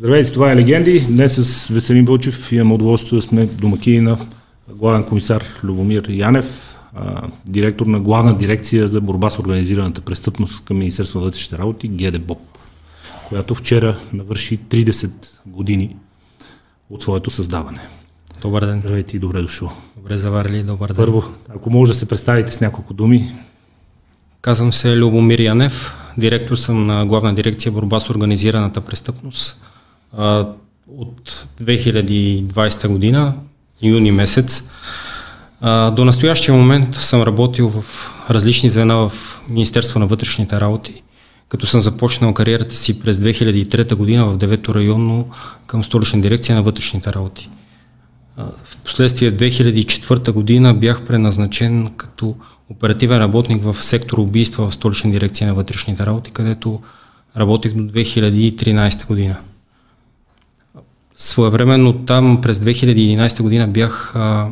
Здравейте, това е Легенди. Днес с Веселин Вълчев имаме удоволствие да сме домакини на главен комисар Любомир Янев, директор на главна дирекция за борба с организираната престъпност към Министерство на вътрешните работи, ГДБОП, която вчера навърши 30 години от своето създаване. Добър ден. Здравейте и добре дошъл. Добре заварили, добър ден. Първо, ако може да се представите с няколко думи. Казвам се Любомир Янев, директор съм на главна дирекция борба с организираната престъпност. От 2020 година, юни месец, до настоящия момент съм работил в различни звена в Министерство на вътрешните работи, като съм започнал кариерата си през 2003 година в 9-то районно към столична дирекция на вътрешните работи. В последствие 2004 година бях преназначен като оперативен работник в сектор убийства в столична дирекция на вътрешните работи, където работих до 2013 година. Своевременно там през 2011 година бях а,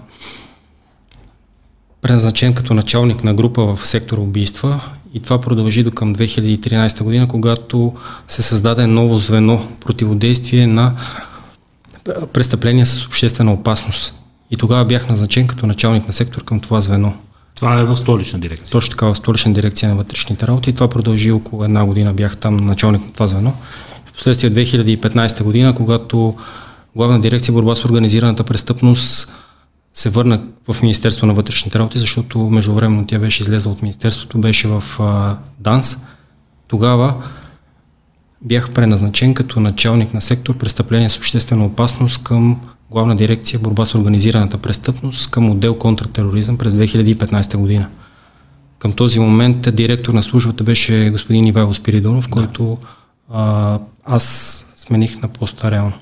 преназначен като началник на група в сектор убийства и това продължи до към 2013 година, когато се създаде ново звено противодействие на престъпления с обществена опасност. И тогава бях назначен като началник на сектор към това звено. Това е в столична дирекция. Точно така, в столична дирекция на вътрешните работи. И това продължи около една година. Бях там началник на това звено. В последствие 2015 година, когато главна дирекция борба с организираната престъпност се върна в Министерство на вътрешните работи, защото междувременно тя беше излезла от Министерството, беше в а, ДАНС. Тогава бях преназначен като началник на сектор престъпление с обществена опасност към главна дирекция борба с организираната престъпност към отдел контртероризъм през 2015 година. Към този момент директор на службата беше господин Ивайло Спиридонов, да. който а, аз смених на поста реално.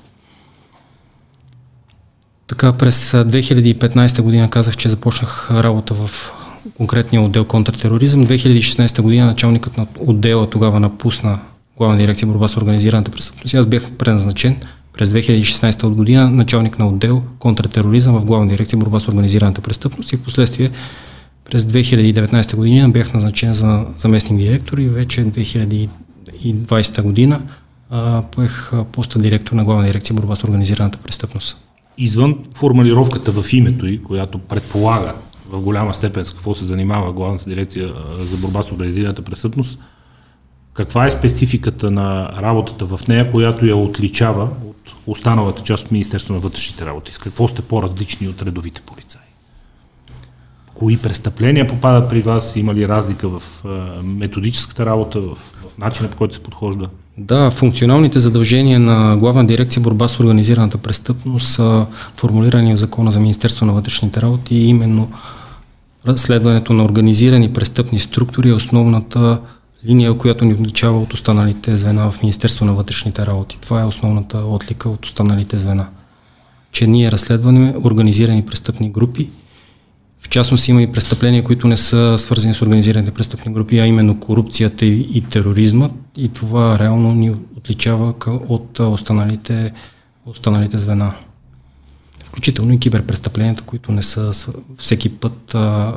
Така през 2015 година казах, че започнах работа в конкретния отдел контртероризъм. 2016 година началникът на отдела тогава напусна главна дирекция борба с организираната престъпност. Аз бях предназначен през 2016 година началник на отдел контртероризъм в главна дирекция борба с организираната престъпност и в последствие през 2019 година бях назначен за заместник директор и вече 2020 година а, поех поста директор на главна дирекция борба с организираната престъпност. Извън формулировката в името й, която предполага в голяма степен с какво се занимава главната дирекция за борба с организираната престъпност, каква е спецификата на работата в нея, която я отличава от останалата част от Министерство на вътрешните работи? С какво сте по-различни от редовите полицаи? Кои престъпления попадат при вас? Има ли разлика в методическата работа, в, в начина по който се подхожда? Да, функционалните задължения на Главна дирекция борба с организираната престъпност са формулирани в Закона за Министерство на вътрешните работи и именно разследването на организирани престъпни структури е основната линия, която ни отличава от останалите звена в Министерство на вътрешните работи. Това е основната отлика от останалите звена. Че ние разследваме организирани престъпни групи. В частност има и престъпления, които не са свързани с организираните престъпни групи, а именно корупцията и, и тероризма. И това реално ни отличава от останалите, останалите звена. Включително и киберпрестъпленията, които не са всеки път а,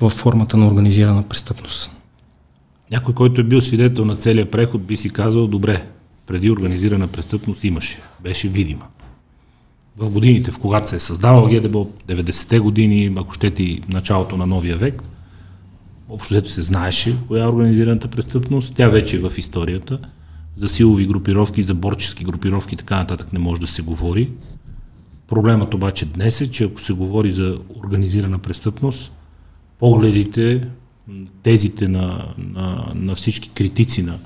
в формата на организирана престъпност. Някой, който е бил свидетел на целия преход, би си казал, добре, преди организирана престъпност имаше, беше видима. В годините, в когато се е създавал ГДБО, 90-те години, ако щете и началото на новия век, общо се знаеше коя е организираната престъпност, тя вече е в историята. За силови групировки, за борчески групировки, така нататък не може да се говори. Проблемът обаче днес е, че ако се говори за организирана престъпност, погледите тезите на, на, на всички критици на,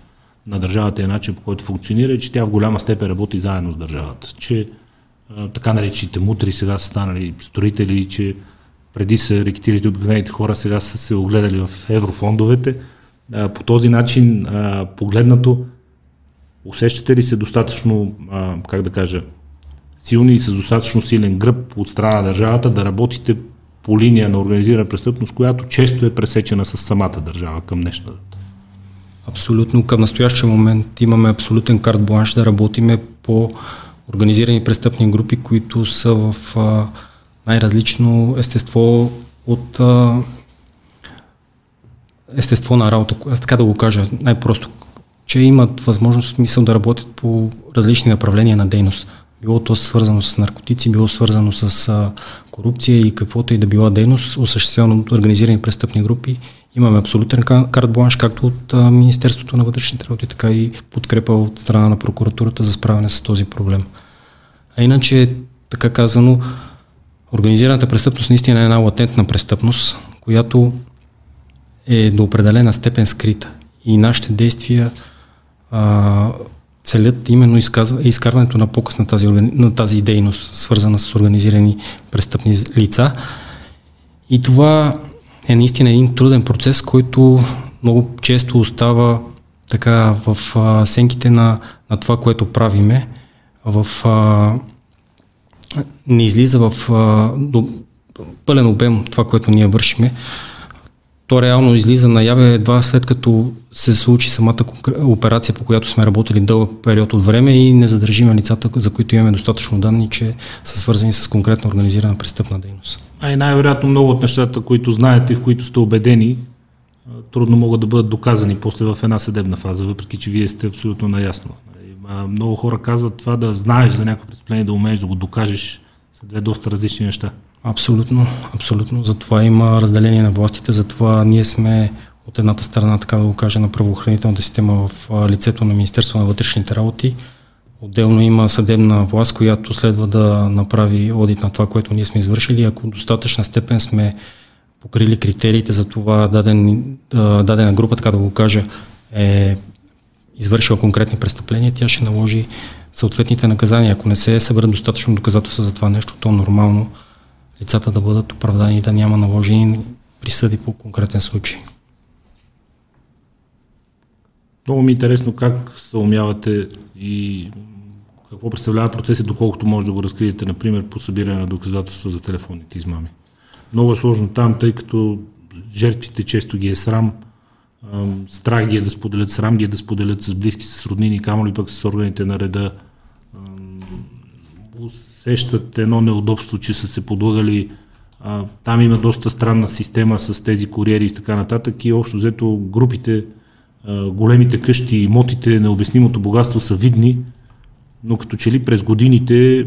на държавата и начин по който функционира е, че тя в голяма степен работи заедно с държавата. Че така наречените мутри сега са станали строители, че преди са рекетирали обикновените хора, сега са се огледали в еврофондовете. По този начин, погледнато, усещате ли се достатъчно, как да кажа, силни и с достатъчно силен гръб от страна на държавата да работите по линия на организирана престъпност, която често е пресечена с самата държава към днешна дата. Абсолютно. Към настоящия момент имаме абсолютен карт бланш да работиме по организирани престъпни групи, които са в а, най-различно естество от а, естество на работа, така да го кажа най-просто. че имат възможност, смисъл да работят по различни направления на дейност. Било то свързано с наркотици, било свързано с а, корупция и каквото и да била дейност, осъществявано от организирани престъпни групи. Имаме абсолютен карт бланш, както от Министерството на вътрешните работи, така и подкрепа от страна на прокуратурата за справяне с този проблем. А иначе, така казано, организираната престъпност наистина е една латентна престъпност, която е до определена степен скрита. И нашите действия а, целят именно изказва, изкарването на показ на тази, на тази дейност, свързана с организирани престъпни лица. И това е наистина един труден процес, който много често остава така в а, сенките на, на това, което правиме, в, а, не излиза в а, до, пълен обем това, което ние вършиме то реално излиза наяве едва след като се случи самата операция, по която сме работили дълъг период от време и не задържиме лицата, за които имаме достатъчно данни, че са свързани с конкретно организирана престъпна дейност. А и най-вероятно много от нещата, които знаете и в които сте убедени, трудно могат да бъдат доказани после в една съдебна фаза, въпреки че вие сте абсолютно наясно. Много хора казват това да знаеш за някакво престъпление, да умееш да го докажеш, са две доста различни неща. Абсолютно, абсолютно. Затова има разделение на властите, затова ние сме от едната страна, така да го кажа, на правоохранителната система в лицето на Министерство на вътрешните работи. Отделно има съдебна власт, която следва да направи одит на това, което ние сме извършили. Ако достатъчна степен сме покрили критериите за това даден, дадена група, така да го кажа, е извършила конкретни престъпления, тя ще наложи съответните наказания. Ако не се съберат достатъчно доказателства за това нещо, то нормално лицата да бъдат оправдани и да няма наложени присъди по конкретен случай. Много ми е интересно как се умявате и какво представлява процесът, доколкото може да го разкриете, например, по събиране на доказателства за телефонните измами. Много е сложно там, тъй като жертвите често ги е срам, страх ги е да споделят, срам ги е да споделят с близки, с роднини, камо ли пък с органите на реда усещат едно неудобство, че са се подлъгали. А, там има доста странна система с тези куриери и така нататък и общо взето групите, а, големите къщи, имотите, необяснимото богатство са видни, но като че ли през годините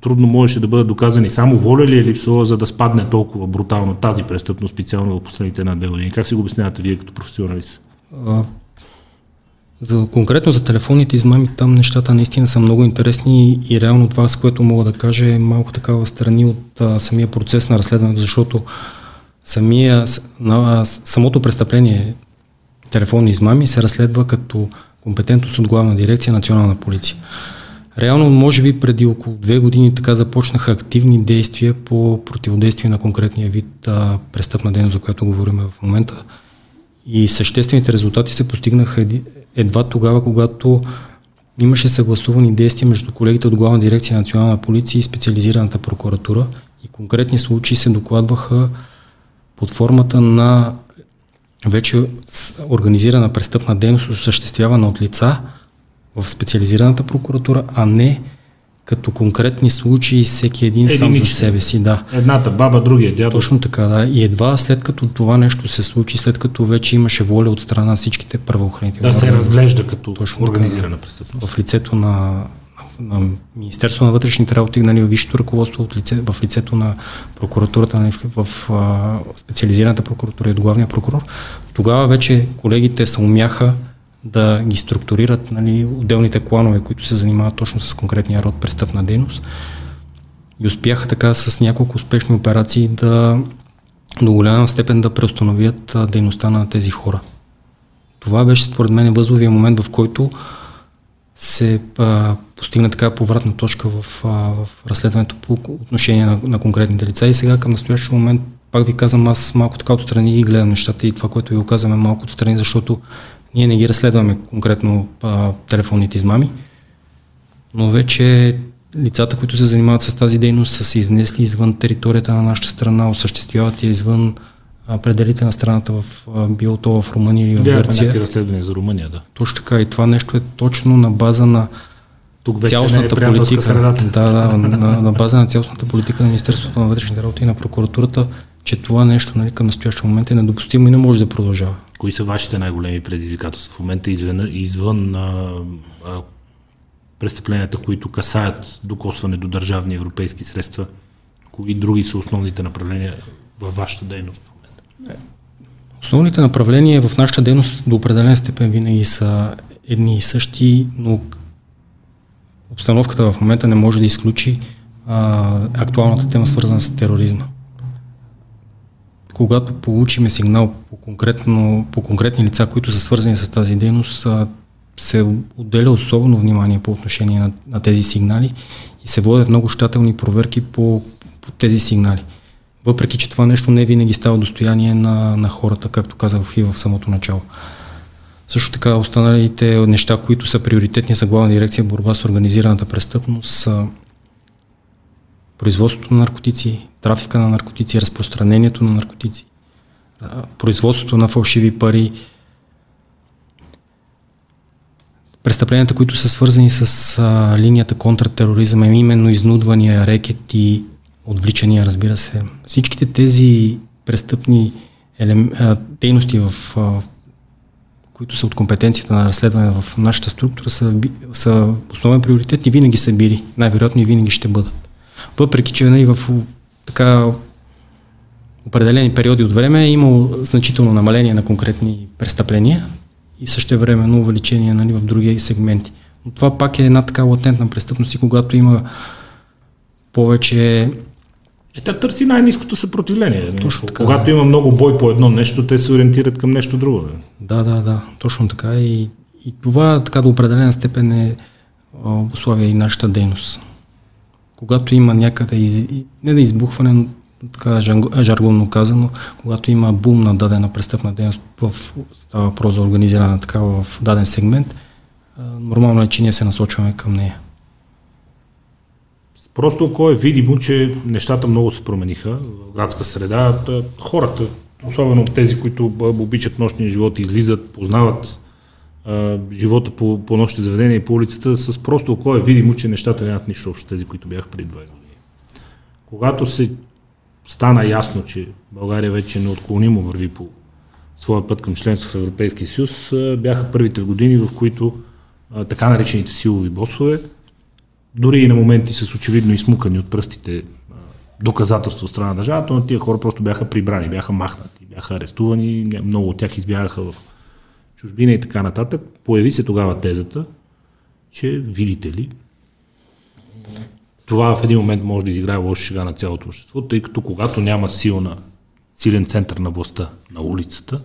трудно можеше да бъдат доказани само воля ли е липсова, за да спадне толкова брутално тази престъпност, специално в последните една-две години. Как си го обяснявате вие като професионалист? За, конкретно за телефонните измами, там нещата наистина са много интересни и, реално това, с което мога да кажа, е малко такава страни от а, самия процес на разследването, защото самия, на, самото престъпление телефонни измами се разследва като компетентност от главна дирекция Национална полиция. Реално, може би преди около две години така започнаха активни действия по противодействие на конкретния вид а, престъпна дейност, за която говорим в момента. И съществените резултати се постигнаха едва тогава, когато имаше съгласувани действия между колегите от Главна дирекция Национална полиция и специализираната прокуратура и конкретни случаи се докладваха под формата на вече организирана престъпна дейност, осъществявана от лица в специализираната прокуратура, а не като конкретни случаи всеки един Единични. сам за себе си. Да. Едната баба, другия дядо. Точно така, да. И едва след като това нещо се случи, след като вече имаше воля от страна на всичките правоохранителни. Да се разглежда като Точно организирана престъпност. В лицето на, на Министерство на вътрешните работи, нали, висшето ръководство от лице, в лицето на прокуратурата, нали, в, в, в специализираната прокуратура и от главния прокурор, тогава вече колегите се умяха да ги структурират нали, отделните кланове, които се занимават точно с конкретния род престъпна дейност. И успяха така с няколко успешни операции да до голяма степен да преустановят дейността на тези хора. Това беше според мен възловия момент, в който се а, постигна така повратна точка в, а, в разследването по отношение на, на конкретните лица. И сега към настоящия момент, пак ви казвам, аз малко така отстрани и гледам нещата и това, което ви го казваме малко отстрани, защото ние не ги разследваме конкретно а, телефонните измами, но вече лицата, които се занимават с тази дейност, са се изнесли извън територията на нашата страна, осъществяват я извън а, пределите на страната, в, а, било то в Румъния или в Гърция. Да, разследвания за Румъния, да. Точно така. И това нещо е точно на база на тук вече цялостната не е политика. Средата. Да, да, на, на база на цялостната политика на Министерството на вътрешните работи и на прокуратурата, че това нещо нали, към настоящия момент е недопустимо и не може да продължава. Кои са вашите най-големи предизвикателства в момента извън, извън а, а, престъпленията, които касаят докосване до държавни европейски средства? Кои други са основните направления във вашата дейност в момента? Основните направления в нашата дейност до определен степен винаги са едни и същи, но обстановката в момента не може да изключи а, актуалната тема, свързана с тероризма. Когато получиме сигнал по, конкретно, по конкретни лица, които са свързани с тази дейност, се отделя особено внимание по отношение на, на тези сигнали и се водят много щателни проверки по, по тези сигнали. Въпреки, че това нещо не винаги става достояние на, на хората, както казах и в самото начало. Също така останалите неща, които са приоритетни за главна дирекция борба с организираната престъпност са производството на наркотици, трафика на наркотици, разпространението на наркотици, производството на фалшиви пари, престъпленията, които са свързани с а, линията контртероризъм, именно изнудвания, рекети, отвличания, разбира се. Всичките тези престъпни елем... дейности, в, а, които са от компетенцията на разследване в нашата структура, са, са основен приоритет и винаги са били, най-вероятно и винаги ще бъдат. Въпреки, че нали, в така определени периоди от време е имало значително намаление на конкретни престъпления и също времено увеличение нали, в други сегменти. Но това пак е една така латентна престъпност и когато има повече е, те търси най-низкото съпротивление. Точно така. Когато има много бой по едно нещо, те се ориентират към нещо друго. Да, да, да, точно така. И, и това така до определена степен е условия и нашата дейност. Когато има някъде, из, не да избухване, но така жаргонно казано, когато има бум на дадена престъпна дейност, в, става въпрос за организирана такава в даден сегмент, нормално е, че ние се насочваме към нея. Просто ако е видимо, че нещата много се промениха в градска среда, хората, особено тези, които обичат нощния живот, излизат, познават живота по, по нощните заведения и по улицата, с просто око е видимо, че нещата нямат нищо общо тези, които бяха преди 20 години. Когато се стана ясно, че България вече неотклонимо върви по своя път към членство в Европейския съюз, бяха първите години, в които така наречените силови босове дори и на моменти с очевидно измукани от пръстите доказателства от страна на държавата, но тия хора просто бяха прибрани, бяха махнати, бяха арестувани, много от тях избягаха в чужбина и така нататък. Появи се тогава тезата, че видите ли, това в един момент може да изиграе лоша шега на цялото общество, тъй като когато няма силна, силен център на властта на улицата,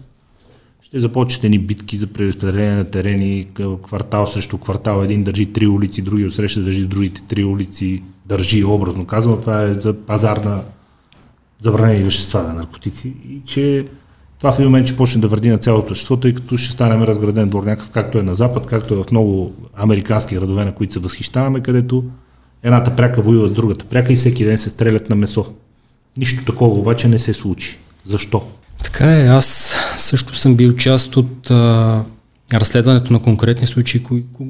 ще започнете ни битки за преразпределение на терени, квартал срещу квартал. Един държи три улици, други отсреща държи другите три улици. Държи, образно казано, това е за пазар на забранени вещества на наркотици. И че това в един момент ще почне да върди на цялото общество, тъй като ще станем разграден двор някакъв, както е на Запад, както е в много американски градове, на които се възхищаваме, където едната пряка воюва с другата пряка и всеки ден се стрелят на месо. Нищо такова обаче не се случи. Защо? Така е, аз също съм бил част от а, разследването на конкретни случаи, кои, ко,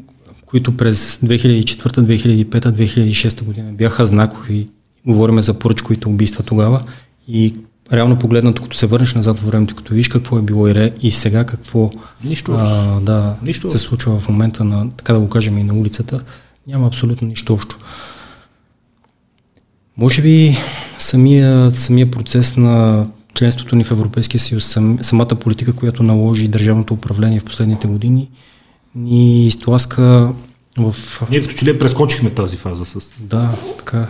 които през 2004, 2005, 2006 година бяха знакови. Говориме за поръчковите убийства тогава и реално погледнато, като се върнеш назад във времето, като виж какво е било и, ре, и сега какво нищо а, да, нищо. се случва в момента на, така да го кажем и на улицата, няма абсолютно нищо общо. Може би самия, самия процес на членството ни в Европейския съюз, сам, самата политика, която наложи държавното управление в последните години, ни изтласка в... Ние като че ли прескочихме тази фаза с... Да, така.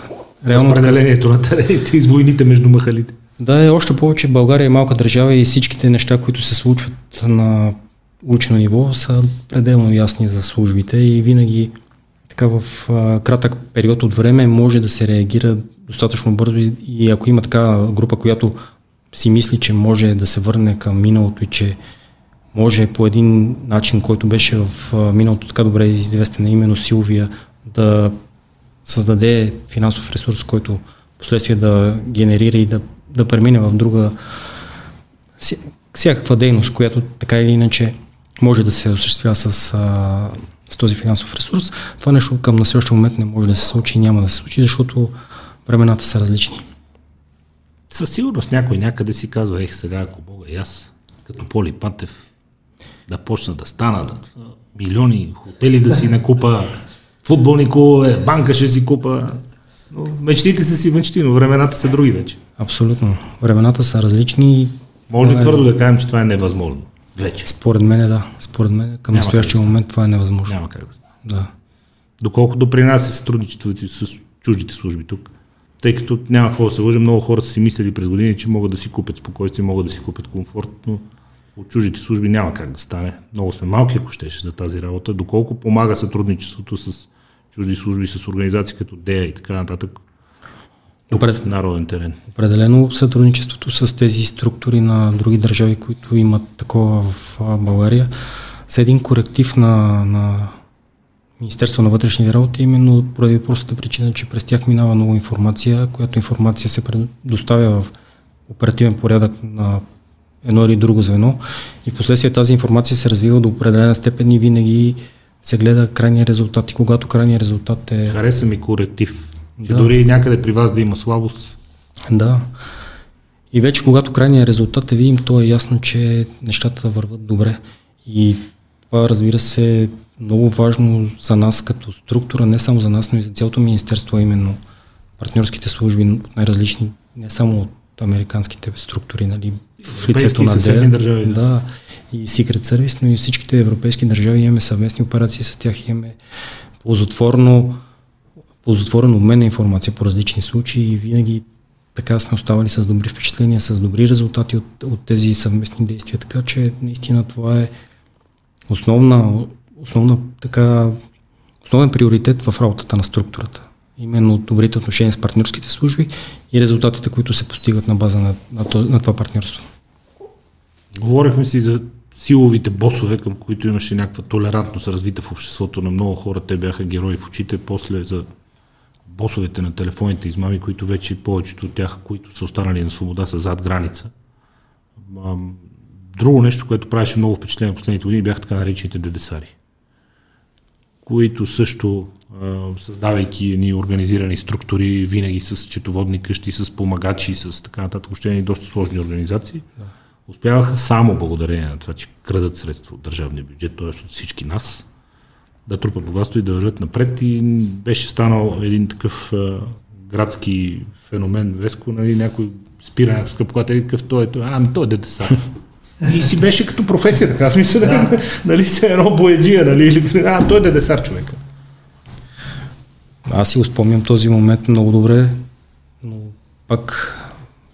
Реално Разпределението на терените и войните между махалите. Да, е още повече България е малка държава и всичките неща, които се случват на улично ниво, са пределно ясни за службите и винаги така в а, кратък период от време може да се реагира достатъчно бързо и, ако има така група, която си мисли, че може да се върне към миналото и че може по един начин, който беше в миналото така добре известен, именно силовия, да създаде финансов ресурс, който последствие да генерира и да, да премине в друга всякаква дейност, която така или иначе може да се осъществява с, с този финансов ресурс. Това нещо към настоящия момент не може да се случи и няма да се случи, защото времената са различни. Със сигурност някой някъде си казва, ех сега ако мога и аз, като Поли Пантев, да почна да стана, да, милиони хотели да си накупа, футболни клубове, банка ще си купа. Но мечтите са си мечти, но времената са други вече. Абсолютно. Времената са различни. Може ли твърдо да кажем, че това е невъзможно? Вече. Според мен да. Според мен към Няма настоящия да момент това е невъзможно. Няма как да стане. Да. Доколко допринася сътрудничеството с чуждите служби тук. Тъй като няма какво да се лъжа, много хора са си мислили през години, че могат да си купят спокойствие, могат да си купят комфорт, но от чуждите служби няма как да стане. Много сме малки, ако щеше за тази работа. Доколко помага сътрудничеството с чужди служби, с организации като ДЕА и така нататък. Добре. народен терен. Определено сътрудничеството с тези структури на други държави, които имат такова в България, са един коректив на, на Министерство на вътрешните работи, именно поради простата причина, че през тях минава много информация, която информация се предоставя в оперативен порядък на едно или друго звено и последствие тази информация се развива до определена степен и винаги се гледа крайния резултат и когато крайният резултат е... Хареса ми коректив. Че Да. дори някъде при вас да има слабост, Да. И вече когато крайният резултат е видим, то е ясно, че нещата върват добре. И това, разбира се, е много важно за нас като структура, не само за нас, но и за цялото министерство, а именно партньорските служби от най-различни, не само от американските структури, нали, в лицето на ДЕА. държави. Да, и Secret Service, но и всичките европейски държави имаме съвместни операции с тях, имаме ползотворно ползотворен обмен на информация по различни случаи и винаги така сме оставали с добри впечатления, с добри резултати от, от тези съвместни действия. Така че наистина това е основна, основна така, основен приоритет в работата на структурата. Именно добрите отношения с партньорските служби и резултатите, които се постигат на база на, на, на това партньорство. Говорихме си за силовите босове, към които имаше някаква толерантност развита в обществото на много хора. Те бяха герои в очите. После за босовете на телефонните измами, които вече повечето от тях, които са останали на свобода, са зад граница. Друго нещо, което правеше много впечатление в последните години, бяха така наречените дедесари, които също, създавайки ни организирани структури, винаги с четоводни къщи, с помагачи, с така нататък, въобще ни доста сложни организации, успяваха само благодарение на това, че крадат средства от държавния бюджет, т.е. от всички нас, да трупат богатство и да вървят напред и беше станал един такъв а, градски феномен Веско, нали, някой спира някакъв скъпокател и какъв той е, той, ами той е ДДС. И си беше като професия, така смисъл, да. нали, се едно боеджия, нали, или, а, той е ДДС човека. Аз си го спомням този момент много добре, но пак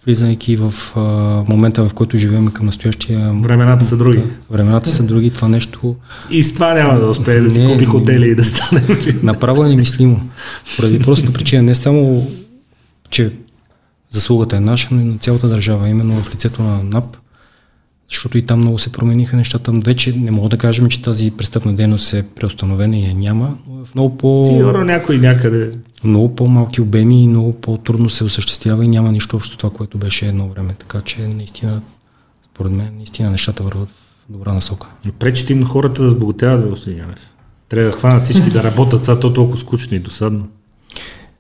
влизайки в а, момента, в който живеем към настоящия Времената са други. времената са други, това нещо И с това няма да успее да си Не, купи хотели и да стане. направо е немислимо. Поради простата причина не само, че заслугата е наша, но и на цялата държава, именно в лицето на НАП, защото и там много се промениха нещата. Вече не мога да кажем, че тази престъпна дейност е преустановена и я няма, но е в много по... Сигурно някой някъде. Много по-малки обеми и много по-трудно се осъществява и няма нищо общо това, което беше едно време. Така че наистина, според мен, наистина нещата върват в добра насока. Пречите им на хората да сбогатяват, господин Янев. Трябва да хванат всички да работят, сега то толкова скучно и досадно.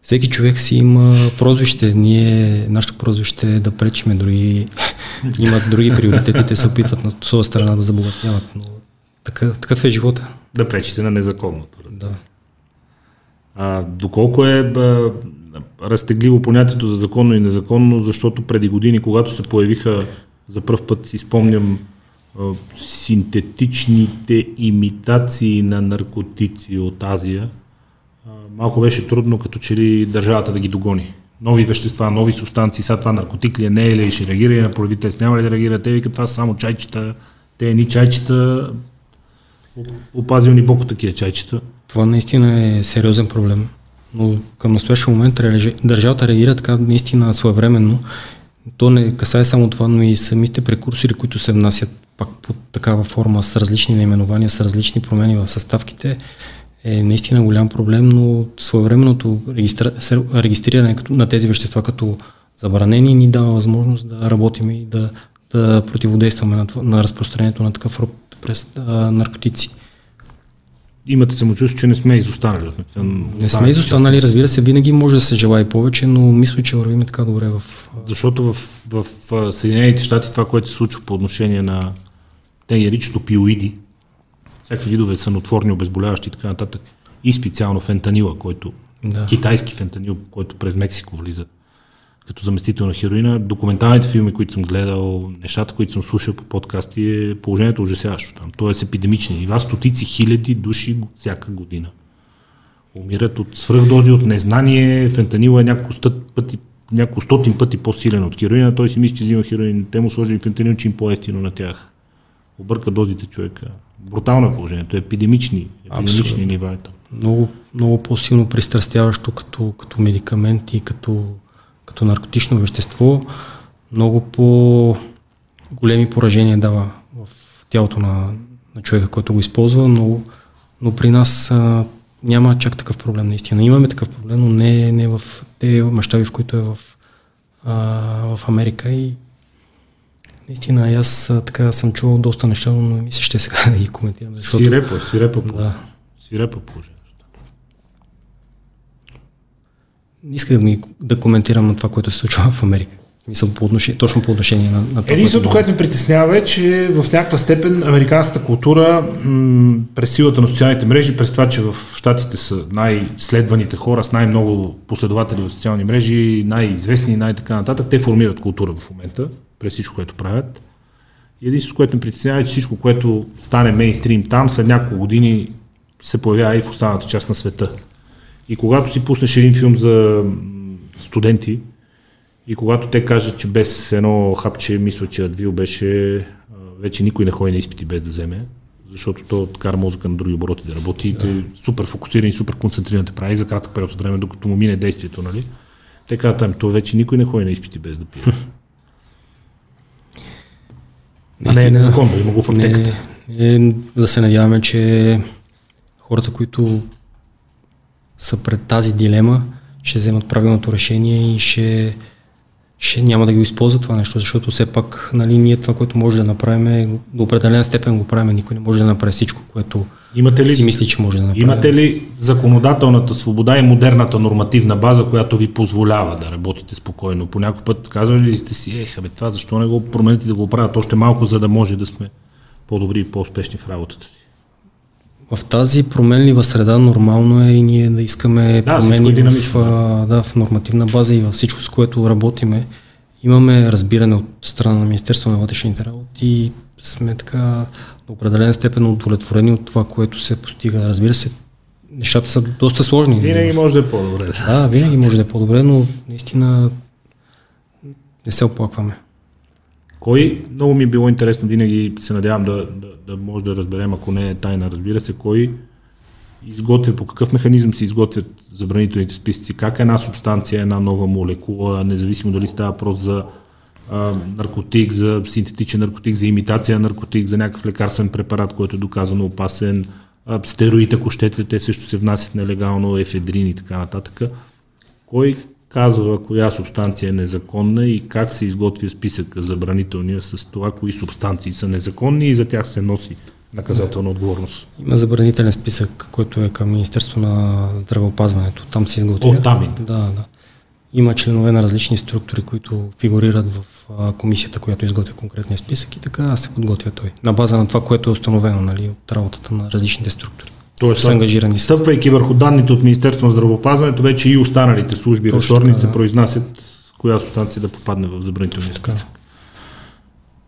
Всеки човек си има прозвище. Ние, нашето прозвище е да пречиме други, имат други приоритети, те се опитват на своя страна да забогатяват, но такъв, такъв е живота. Да пречите на незаконното. Да. А, доколко е б, разтегливо понятието за законно и незаконно, защото преди години, когато се появиха за първ път, си спомням, а, синтетичните имитации на наркотици от Азия, а, малко беше трудно като че ли държавата да ги догони. Нови вещества, нови субстанции, сега това наркотик ли е, не е ли, ще реагира ли на прояви няма ли да реагира, те викат това са само чайчета, те едни чайчета, опазил ни Бог от такива чайчета. Това наистина е сериозен проблем, но към настоящия момент държавата реагира така наистина своевременно. То не касае само това, но и самите прекурсори, които се внасят пак под такава форма с различни наименования, с различни промени в съставките, е наистина голям проблем, но своевременното регистра... регистриране на тези вещества като забранени ни дава възможност да работим и да, да противодействаме на, това- на разпространението на такъв род през а, наркотици. Имате самочувствие, че не сме изостанали. Не сме изостанали, разбира се, винаги може да се желая повече, но мисля, че вървим така добре в... Защото в, в, в Съединените щати това, което се случва по отношение на те наричат опиоиди, всякакви видове сънотворни, обезболяващи и така нататък, и специално фентанила, който да. китайски фентанил, който през Мексико влиза като заместител на хероина. Документалните филми, които съм гледал, нещата, които съм слушал по подкасти, е положението ужасяващо там. То е с епидемични нива. Стотици хиляди души всяка година умират от свръхдози, от незнание. Фентанила е няколко, пъти, няколко стотин пъти по-силен от хероина. Той си мисли, че взима хероин. Те му сложили фентанил, че им по-ефтино на тях. Обърка дозите човека. Брутално е положението. Епидемични, епидемични нива е там. Много, много по-силно пристрастяващо като, като медикамент и като като наркотично вещество много по-големи поражения дава в тялото на, на човека, който го използва, но, но при нас а, няма чак такъв проблем наистина. Имаме такъв проблем, но не, не в те мащаби, в които е в, а, в Америка и наистина аз а, така съм чувал доста неща, но ми се ще сега да ги коментирам. Защото... Сирепо, сирепо, да. сирепо положение. Не исках да, ми, да коментирам на това, което се случва в Америка. Мисъл по отношение, точно по отношение на, на това. Единството, което ме притеснява е, че в някаква степен американската култура м- през силата на социалните мрежи, през това, че в Штатите са най-следваните хора с най-много последователи в социални мрежи, най-известни и най-така нататък, те формират култура в момента, през всичко, което правят. И единството, което ме притеснява е, че всичко, което стане мейнстрим там, след няколко години се появява и в останалата част на света. И когато си пуснеш един филм за студенти и когато те кажат, че без едно хапче, мисля, че Адвил беше, вече никой не ходи на изпити без да вземе, защото то кара мозъка на други обороти да работи да. те супер фокусирани, супер концентрирани да прави за кратък период от време, докато му мине действието, нали? Те казват, там, то вече никой не ходи на изпити без да пие. а не е незаконно, има го в аптеката. Не, не, да се надяваме, че хората, които са пред тази дилема, ще вземат правилното решение и ще, ще няма да го използват това нещо, защото все пак нали, ние това, което може да направим, е, до определена степен го правим, никой не може да направи всичко, което имате ли, си мисли, че може да направи. Имате ли законодателната свобода и модерната нормативна база, която ви позволява да работите спокойно? По някой път казвали ли сте си, ех, бе, това защо не го промените да го правят още малко, за да може да сме по-добри и по-успешни в работата си? В тази променлива среда нормално е и ние да искаме да, промени е в, да, в нормативна база и във всичко, с което работиме. Имаме разбиране от страна на Министерство на вътрешните работи и сме така до определена степен удовлетворени от това, което се постига. Разбира се, нещата са доста сложни. Винаги може да е по-добре. Да, винаги може да е по-добре, но наистина не се оплакваме. Кой, много ми е било интересно, винаги се надявам да, да, да може да разберем, ако не е тайна, разбира се, кой изготвя, по какъв механизъм се изготвят забранителните списъци, как една субстанция, една нова молекула, независимо дали става въпрос за а, наркотик, за синтетичен наркотик, за имитация на наркотик, за някакъв лекарствен препарат, който е доказано опасен, а, стероид, ако щете, те също се внасят нелегално, ефедрин и така нататък. Кой казва коя субстанция е незаконна и как се изготвя списък забранителния с това, кои субстанции са незаконни и за тях се носи наказателна отговорност. Има забранителен списък, който е към Министерство на здравеопазването. Там се изготвя. От там Да, да. Има членове на различни структури, които фигурират в комисията, която изготвя конкретния списък и така се подготвя той. На база на това, което е установено нали, от работата на различните структури. Тоест, са ангажирани. Стъпвайки върху данните от Министерство на здравеопазването, вече и останалите служби ресорни се произнасят коя субстанция да попадне в забранителния списък.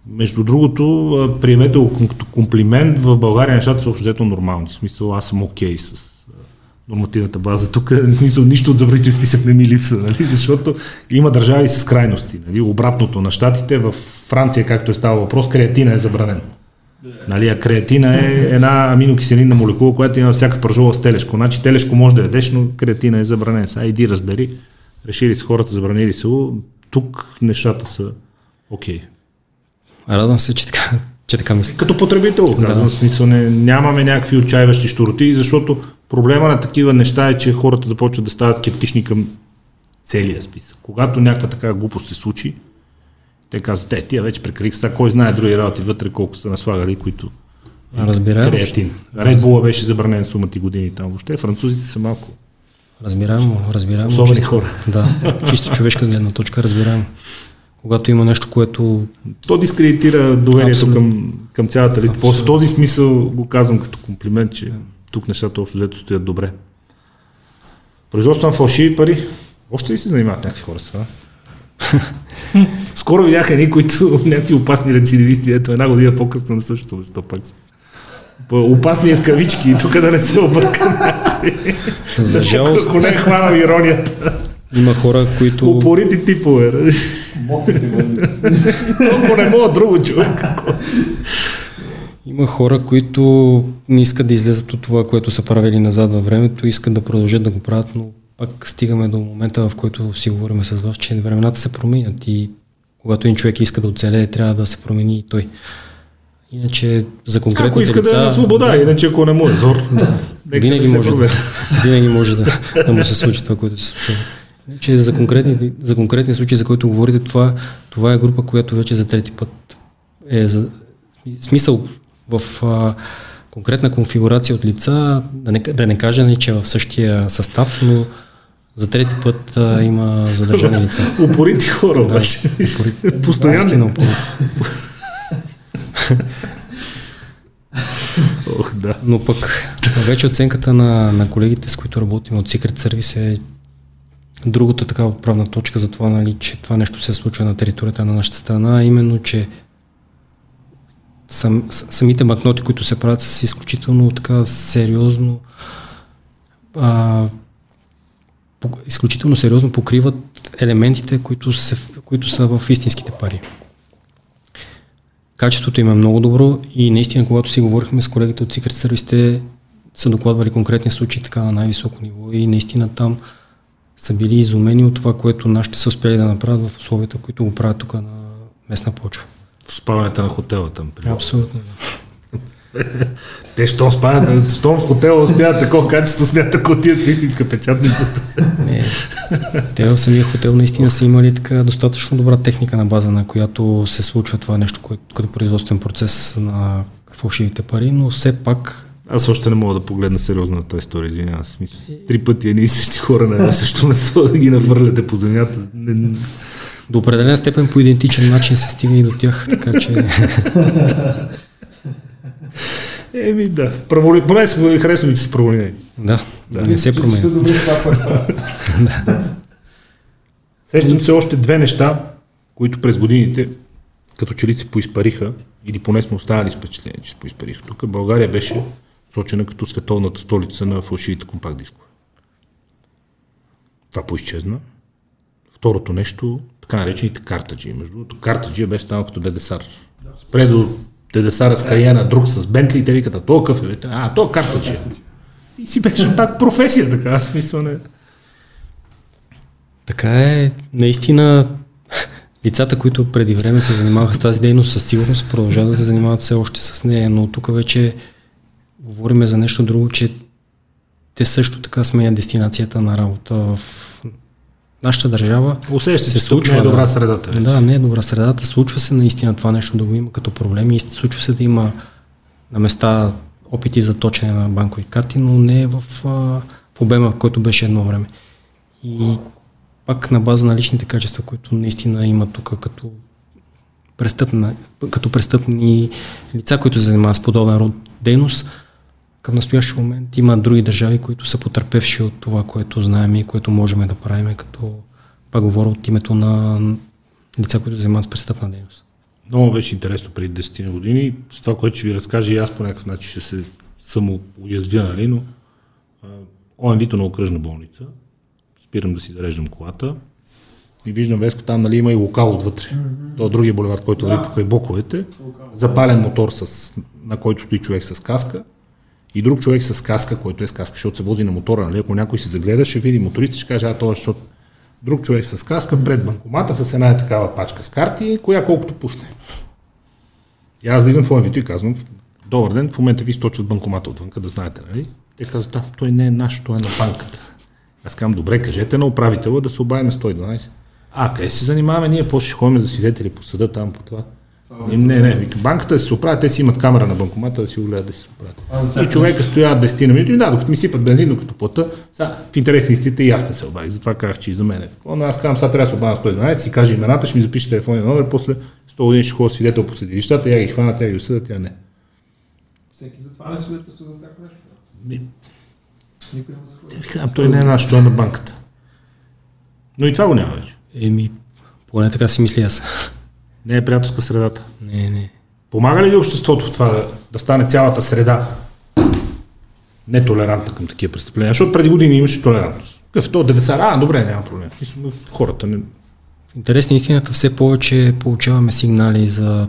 Между другото, приемете го като комплимент, в България нещата са общо нормални. В смисъл, аз съм окей okay с нормативната база. Тук смисъл, нищо от забранителния списък не ми липсва, нали? защото има държави с крайности. Нали? Обратното на щатите, в Франция, както е става въпрос, креатина е забранен. Нали, а креатина е една аминокиселинна молекула, която има всяка пържола с телешко. Значи телешко може да ядеш, но креатина е забранен. Сега иди разбери. Решили с хората, забранили се Тук нещата са окей. Okay. Радвам се, че така, че така мисля. Като потребител, казвам, да. смисъл, не, нямаме някакви отчаиващи штороти, защото проблема на такива неща е, че хората започват да стават скептични към целия списък. Когато някаква така глупост се случи, те казват, те, тия вече прекалих, сега кой знае други работи вътре, колко са наслагали, които Разбираемо. Креатин. Ред Була беше забранен сумати години там въобще. Французите са малко. Разбираемо, разбираемо. Особени чисто, хора. Да, чисто човешка гледна точка, разбираемо. Когато има нещо, което То дискредитира доверието Абсолютно. към, към цялата листа. После този смисъл го казвам като комплимент, че тук нещата общо взето стоят добре. Производство на фалшиви пари. Още ли се занимават някакви хора с това? Скоро видях едни, които някакви опасни рецидивисти, ето една година по-късно на същото место пак са. Опасни е в кавички, тук да не се обърка. за жалост Ако не е хванал иронията. има хора, които Упорити типове. Толкова не мога друго човек. Има хора, които не искат да излезат от това, което са правили назад във времето, искат да продължат да го правят, но пак стигаме до момента, в който си говорим с вас, че времената се променят и когато един човек иска да оцелее, трябва да се промени и той. Иначе за конкретните Ако иска лица, да е на свобода, иначе ако не му е зор. нека винаги, да може да, винаги може да, да му се случи това, което се случва. Иначе за конкретни, за конкретни случаи, за които говорите, това, това е група, която вече за трети път е за смисъл в а, конкретна конфигурация от лица, да не, да не кажа, нали, че е в същия състав, но за трети път а, има задържани лица. Упорити хора, обаче. Упорит- Постоянно. Ох, да. Но пък вече оценката на, на колегите, с които работим от Secret Service е другата така отправна точка за това, нали, че това нещо се случва на територията на нашата страна, именно, че сам, самите банкноти, които се правят с изключително така сериозно а, изключително сериозно покриват елементите, които, се, които са в истинските пари. Качеството им е много добро и наистина, когато си говорихме с колегите от Secret Service, те са докладвали конкретни случаи така на най-високо ниво и наистина там са били изумени от това, което нашите са успели да направят в условията, които го правят тук на местна почва. В спалнята на хотела там. примерно. Абсолютно. Те, щом спаят, щом в хотела успяват такова качество, смятат, ако отидат в истинска печатницата. Не. Те в самия хотел наистина са имали така достатъчно добра техника на база, на която се случва това нещо, което, като производствен процес на фалшивите пари, но все пак Аз още не мога да погледна сериозно на тази история, извинявам се. Мисля, три пъти едни и същи хора на едно също место да ги навърляте по земята. Не, до определена степен по идентичен начин се стига и до тях, така че Еми да, праволи... поне се харесва ми, че са праволинейни. да, да. не се променя. Ще добре това, което правят. Сещам се още две неща, които през годините като че ли се поизпариха, или поне сме останали с впечатление, че се поизпариха. Тук България беше сочена като световната столица на фалшивите компакт дискове. Това поизчезна. Второто нещо, така наречените картаджи. Между другото, картаджи беше станал като Дедесар. Спре до Дедесара с Каяна, друг с Бентли, те викат, а то какъв е? А, то картаджи. е». И си беше пак професия, така, в смисъл не. Така е, наистина лицата, които преди време се занимаваха с тази дейност, със сигурност продължават да се занимават все още с нея, но тук вече говорим за нещо друго, че те също така сменят дестинацията на работа в нашата държава. Усеща се случва. Не е добра средата. вече. Да, не е добра средата. Случва се наистина това нещо да го има като проблем и случва се да има на места опити за точене на банкови карти, но не е в, в обема, в който беше едно време. И пак на база на личните качества, които наистина има тук като престъпна, като престъпни лица, които се занимават с подобен род дейност, към настоящия момент има други държави, които са потърпевши от това, което знаем и което можем да правим, като пак говоря от името на лица, които занимават с престъпна дейност. Много беше интересно преди 10 на години. С това, което ще ви разкажа и аз по някакъв начин ще се самоуязвя, нали, но ОМВ-то на окръжна болница. Спирам да си зареждам колата и виждам Веско, там нали, има и локал отвътре. Mm-hmm. То е другия булевард, който върви покрай боковете. Запален мотор, с, на който стои човек с каска и друг човек с каска, който е с каска, защото се вози на мотора. Нали? Ако някой се загледа, ще види моторист ще каже, а това е, защото друг човек с каска пред банкомата с една такава пачка с карти, коя колкото пусне. И аз влизам в ОМВ и казвам, добър ден, в момента ви източват банкомата отвън, да знаете, нали? Те казват, да, той не е наш, той е на банката. Аз казвам, добре, кажете на управителя да се обади на 112. А, къде се занимаваме ние, после ще ходим за свидетели по съда там по това. Не, не, вика, банката да се оправят, те си имат камера на банкомата да си го гледат да си се оправят. И човека стоя 10 на минути, да, докато ми сипат бензин, докато плата, сега, в интерес на истината и аз не се обадих, затова казах, че и за мен е такова. Но аз казвам, сега трябва да се обадя 112, си каже имената, ще ми запише телефонния номер, после 100 години ще ходя свидетел по съдилищата, я ги хвана, тя ги осъдят, тя не. Всеки затова не свидетелство за всяко нещо. Ми, Никой не му се Казвам, той не е наш член на банката. Но и това го няма вече. Еми, поне така си мисля аз. Не е приятелска средата. Не, не. Помага ли ви обществото в това да, да стане цялата среда нетолерантна към такива престъпления? Защото преди години имаше толерантност. Какъв то 90, а, добре, няма проблем. Хората не... В интерес на истината все повече получаваме сигнали за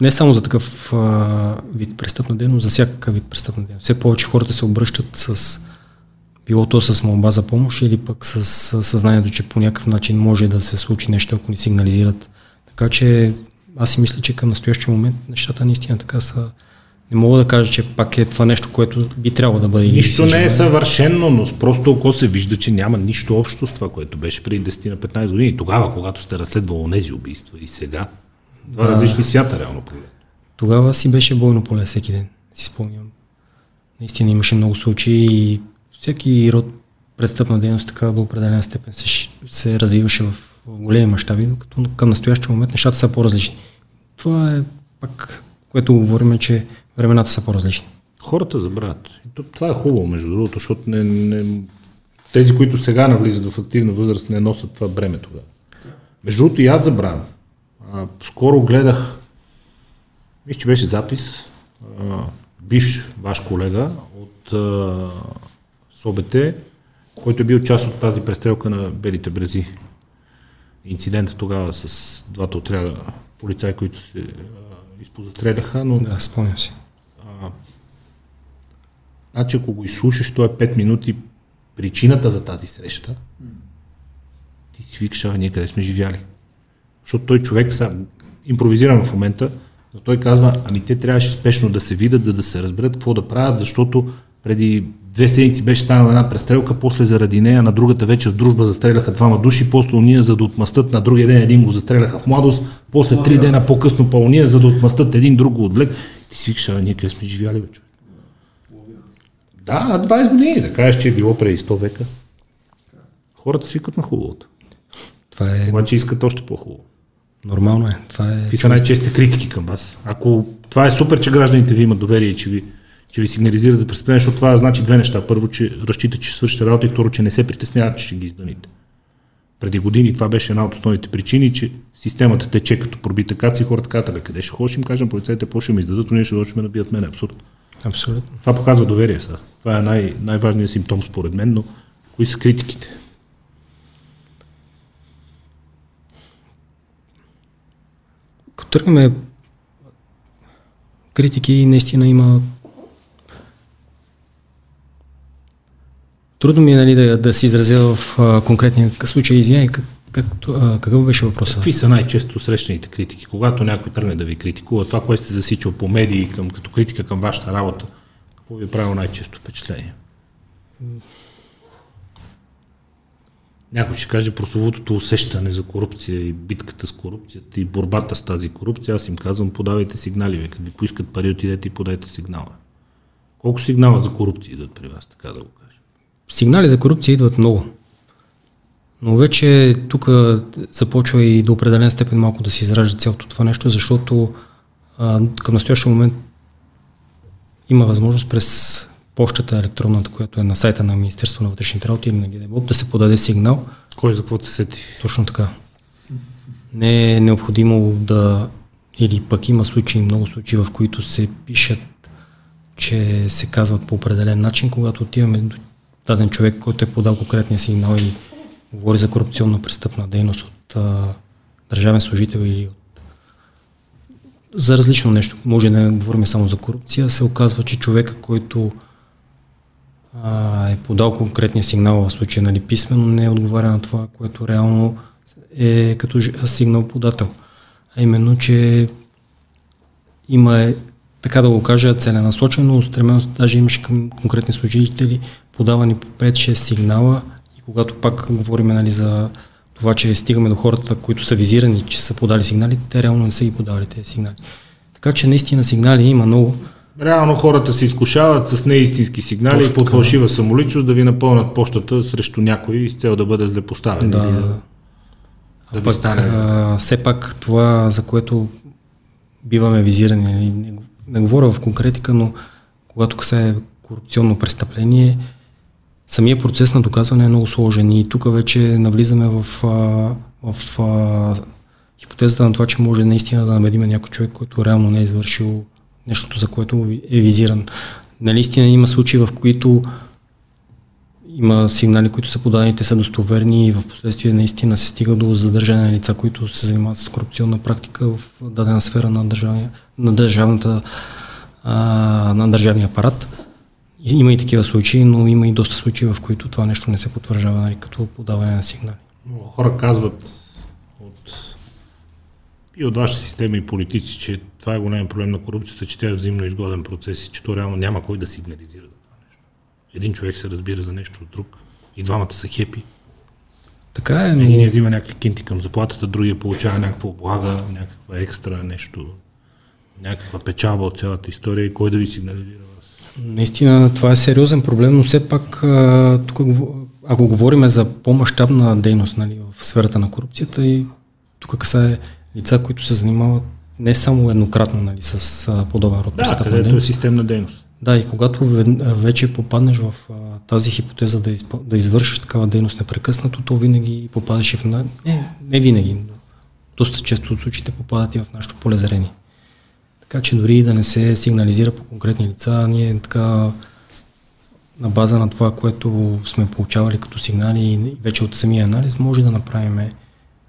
не само за такъв а, вид престъпна дейност, за всякакъв вид престъпна дейност. Все повече хората се обръщат с било то с молба за помощ или пък с съзнанието, че по някакъв начин може да се случи нещо, ако ни сигнализират. Така че аз си мисля, че към настоящия момент нещата наистина така са. Не мога да кажа, че пак е това нещо, което би трябвало да бъде. Нищо не е съвършено, но просто око се вижда, че няма нищо общо с това, което беше преди 10 на 15 години. Тогава, когато сте разследвали тези убийства и сега, това да. различни свята реално поглед. Тогава си беше бойно поле всеки ден, си спомням. Наистина имаше много случаи и всеки род престъпна дейност така до определена степен се, се развиваше в големи мащаби, докато към настоящия момент нещата са по-различни. Това е пак, което говорим, че времената са по-различни. Хората забравят. Това е хубаво, между другото, защото не, не... тези, които сега навлизат в активна възраст, не носят това бреме тогава. Между другото, и аз забравям. Скоро гледах, мисля, че беше запис, а, бивш ваш колега от а, СОБТ, който е бил част от тази престрелка на Белите брези. Инцидента тогава с двата отряда полицаи, които се а, изпозастреляха, но Да, спомням си. Значи, ако го изслушаш, то е 5 минути причината за тази среща. Ти си викаш, а ние къде сме живяли. Защото той човек, сега, импровизирам в момента, но той казва, ами те трябваше спешно да се видят, за да се разберат какво да правят, защото преди две седмици беше станала една престрелка, после заради нея на другата вечер в дружба застреляха двама души, после уния за да отмъстат на другия ден един го застреляха в младост, после три дена по-късно па уния за да отмъстат един друг го отвлек. Ти си викаш, ние къде сме живяли, човек? Да, 20 години, да кажеш, че е било преди 100 века. Хората свикат на хубавото. Това е Обаче искат още по-хубаво. нормално е. Това е Какви са най-честите критики към вас? Ако това е супер, че гражданите ви имат доверие и че ви, че ви сигнализират за престъпление, защото това значи две неща. Първо, че разчитат, че свършите работа и второ, че не се притесняват, че ще ги изданите. Преди години това беше една от основните причини, че системата тече като пробита каци и хората казват, «Абе, къде ще ходиш, им кажем, полицайите по ще ми издадат, ние ще ще ме набият мен. Абсурд. Абсолютно. Това показва доверие сега. Това е най- най-важният симптом според мен, но кои са критиките? Като тръгнем критики, наистина има Трудно ми е нали, да, да се изразя в а, конкретния случай. Извинявай, как, какъв беше въпросът? Какви са най-често срещаните критики? Когато някой тръгне да ви критикува, това, което сте засичал по медии към, като критика към вашата работа, какво ви е правило най-често впечатление? Някой ще каже прословутото усещане за корупция и битката с корупцията и борбата с тази корупция. Аз им казвам, подавайте сигнали. Бе. Като ви поискат пари, отидете и подайте сигнала. Колко сигнала за корупция идват при вас, така да го кажа? Сигнали за корупция идват много. Но вече тук започва и до определен степен малко да се изражда цялото това нещо, защото а, към настоящия момент има възможност през почтата електронната, която е на сайта на Министерство на вътрешните работи или на ГДБОП, да се подаде сигнал. Кой за какво се сети? Точно така. Не е необходимо да или пък има случаи, много случаи, в които се пишат, че се казват по определен начин, когато отиваме до даден човек, който е подал конкретния сигнал и говори за корупционна престъпна дейност от а, държавен служител или от за различно нещо. Може да не говорим само за корупция. Се оказва, че човека, който а, е подал конкретния сигнал в случая нали, писменно, не отговаря на това, което реално е като сигнал подател. А именно, че има, е, така да го кажа, целенасочено, устременост, даже имаше към конкретни служители, подавани по 5-6 сигнала и когато пак говорим нали, за това, че стигаме до хората, които са визирани, че са подали сигнали, те реално не са ги подали тези сигнали. Така че наистина сигнали има много. Реално хората се изкушават с неистински сигнали Точно и под фалшива самоличност да ви напълнат почтата срещу някой с цел да бъде злепоставен. Да, да, да ви стане. А, все пак това, за което биваме визирани, нали, не, не говоря в конкретика, но когато касае корупционно престъпление, самия процес на доказване е много сложен и тук вече навлизаме в, в, в хипотезата на това, че може наистина да намедиме някой човек, който реално не е извършил нещото, за което е визиран. Наистина има случаи, в които има сигнали, които са подадени, те са достоверни и в последствие наистина се стига до задържане на лица, които се занимават с корупционна практика в дадена сфера на, на, държавната, а, на държавния апарат. Има и такива случаи, но има и доста случаи, в които това нещо не се потвърждава нали, като подаване на сигнали. Много хора казват от, и от ваша система и политици, че това е голям проблем на корупцията, че тя е взаимно изгоден процес и че то реално няма кой да сигнализира за това нещо. Един човек се разбира за нещо от друг и двамата са хепи. Така е, но... Един взима някакви кинти към заплатата, другия получава някаква облага, някаква екстра нещо, някаква печалба от цялата история и кой да ви сигнализира Наистина това е сериозен проблем, но все пак тук, ако говорим за по-масштабна дейност нали, в сферата на корупцията и тук касае лица, които се занимават не само еднократно нали, с подобен род да, където е системна дейност. Да, и когато вече попаднеш в а, тази хипотеза да, изп... да извършиш такава дейност непрекъснато, то винаги попадаш и в... Не, не винаги, но доста често от случаите попадат и в нашото полезрение. Така че дори да не се сигнализира по конкретни лица, ние така на база на това, което сме получавали като сигнали и вече от самия анализ, може да направим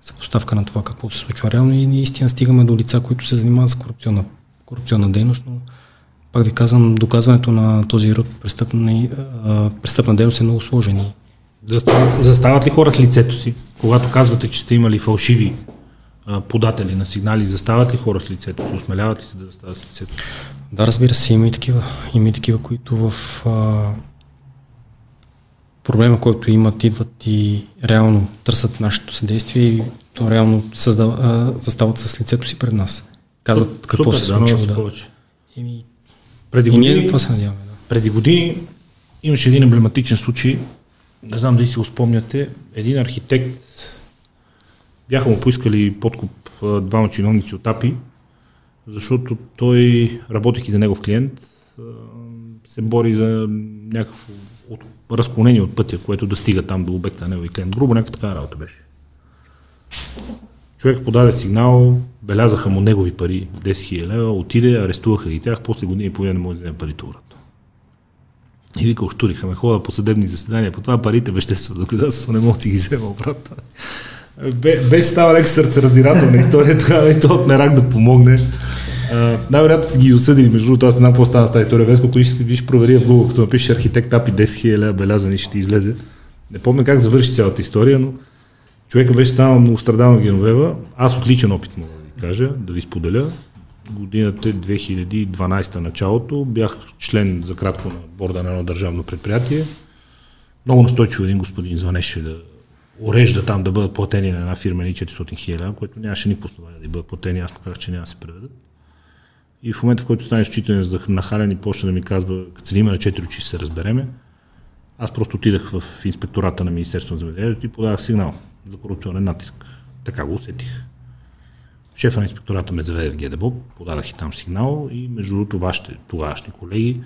съпоставка на това какво се случва реално и наистина стигаме до лица, които се занимават с корупционна, корупционна дейност, но пак ви казвам, доказването на този род престъпна, престъпна дейност е много сложен. Застават, застават ли хора с лицето си, когато казвате, че сте имали фалшиви податели на сигнали, застават ли хора с лицето си, осмеляват ли се да застават с лицето си? Да, разбира се, има и такива. Има и такива, които в а, проблема, който имат, идват и реално търсят нашето съдействие и то реално създава, а, застават с лицето си пред нас. Казват Супер, какво се случва. Да. Повече. Еми, преди години, и ние това се надяваме. Да. Преди години имаше един емблематичен случай, не знам дали си го спомняте, един архитект бяха му поискали подкуп двама чиновници от АПИ, защото той, работейки за негов клиент, се бори за някакво от, разклонение от пътя, което да стига там до обекта на негови клиент. Грубо някаква така работа беше. Човек подаде сигнал, белязаха му негови пари, 10 000 лева, отиде, арестуваха ги тях, после години и половина не може вземе парите обратно. И вика, оштуриха ме, хода по съдебни заседания, по това парите веществено доказателство не мога да си ги взема обратно. Беше става леко сърце раздирателна история, тогава и то от мерак да помогне. Най-вероятно си ги осъдили, между другото, аз не знам какво стана с тази история. Веско, ако виж провери в Google, като напишеш архитект API 10 000 белязани, ще ти излезе. Не помня как завърши цялата история, но човека беше станал много страдална Геновева. Аз от личен опит мога да ви кажа, да ви споделя. Годината е 2012 началото. Бях член за кратко на борда на едно държавно предприятие. Много настойчиво един господин звънеше да урежда там да бъдат платени на една фирма ни 400 хиляди, което нямаше никакво основание да бъдат платени, аз му казах, че няма да се преведат. И в момента, в който стане изключително нахален и почна да ми казва, като се има на 4 очи, се разбереме, аз просто отидах в инспектората на Министерството на земеделието и подавах сигнал за корупционен натиск. Така го усетих. Шефа на инспектората ме заведе в ГДБО, подадах и там сигнал и между другото вашите тогавашни колеги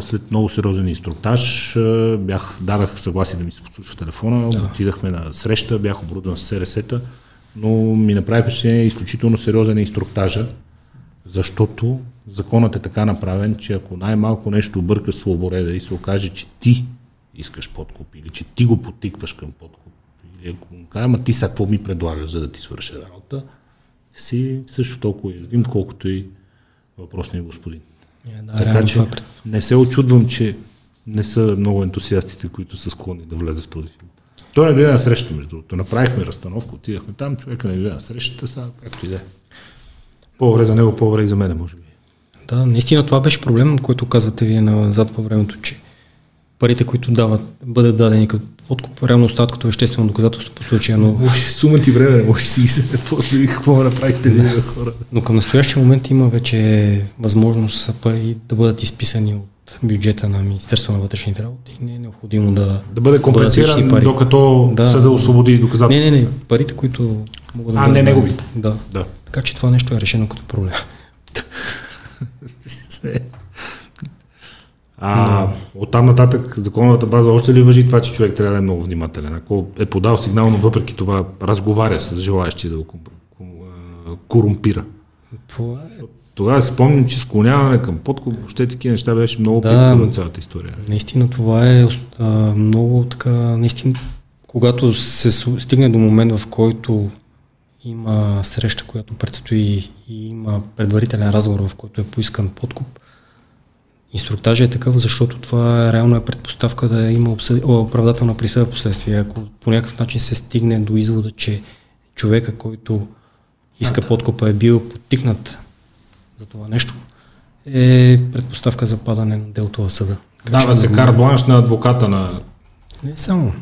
след много сериозен инструктаж бях, дадах съгласие да ми се послуша телефона, да. отидахме на среща, бях оборудван с СРС-та, но ми направи впечатление изключително сериозен инструктажа, защото законът е така направен, че ако най-малко нещо обърка с обореда и се окаже, че ти искаш подкуп или че ти го потикваш към подкуп, или ако му кажа, ама ти сега какво ми предлагаш, за да ти свърша работа, си също толкова уязвим, колкото и въпросният господин. Yeah, да, така че това... не се очудвам, че не са много ентусиастите, които са склонни да влезат в този филм. Той не дойде на среща, между другото. Направихме разстановка, отидахме там, човека не дойде на срещата, сега както и да е. По-добре за него, по-добре и за мен, може би. Да, наистина това беше проблем, който казвате вие назад по времето, че парите, които дават, бъдат дадени като подкуп, реално остават като веществено доказателство по случая, но... Може сума ти време, може си ги после какво направите вие хора. Но към настоящия момент има вече възможност пари да бъдат изписани от бюджета на Министерство на вътрешните работи. Не е необходимо да... Да бъде компенсиран, пари. докато Да. съда освободи доказателство. Не, не, не, парите, които могат да А, не негови. Да. Да. Така че това нещо е решено като проблем. А от там нататък законовата база още ли въжи това, че човек трябва да е много внимателен? Ако е подал сигнал, но въпреки това разговаря с желаящи да го корумпира. Това е Тогава спомням, че склоняване към подкуп, въобще такива неща беше много Да. на цялата история. Наистина това е а, много така, наистина, когато се стигне до момент, в който има среща, която предстои и има предварителен разговор, в който е поискан подкуп, инструктажа е такъв, защото това реално е предпоставка да има обсъд... о, оправдателна присъда в последствие. Ако по някакъв начин се стигне до извода, че човека, който иска подкупа е бил подтикнат за това нещо, е предпоставка за падане на делото в съда. Дава се нормално- кар бланш на адвоката на, Не само.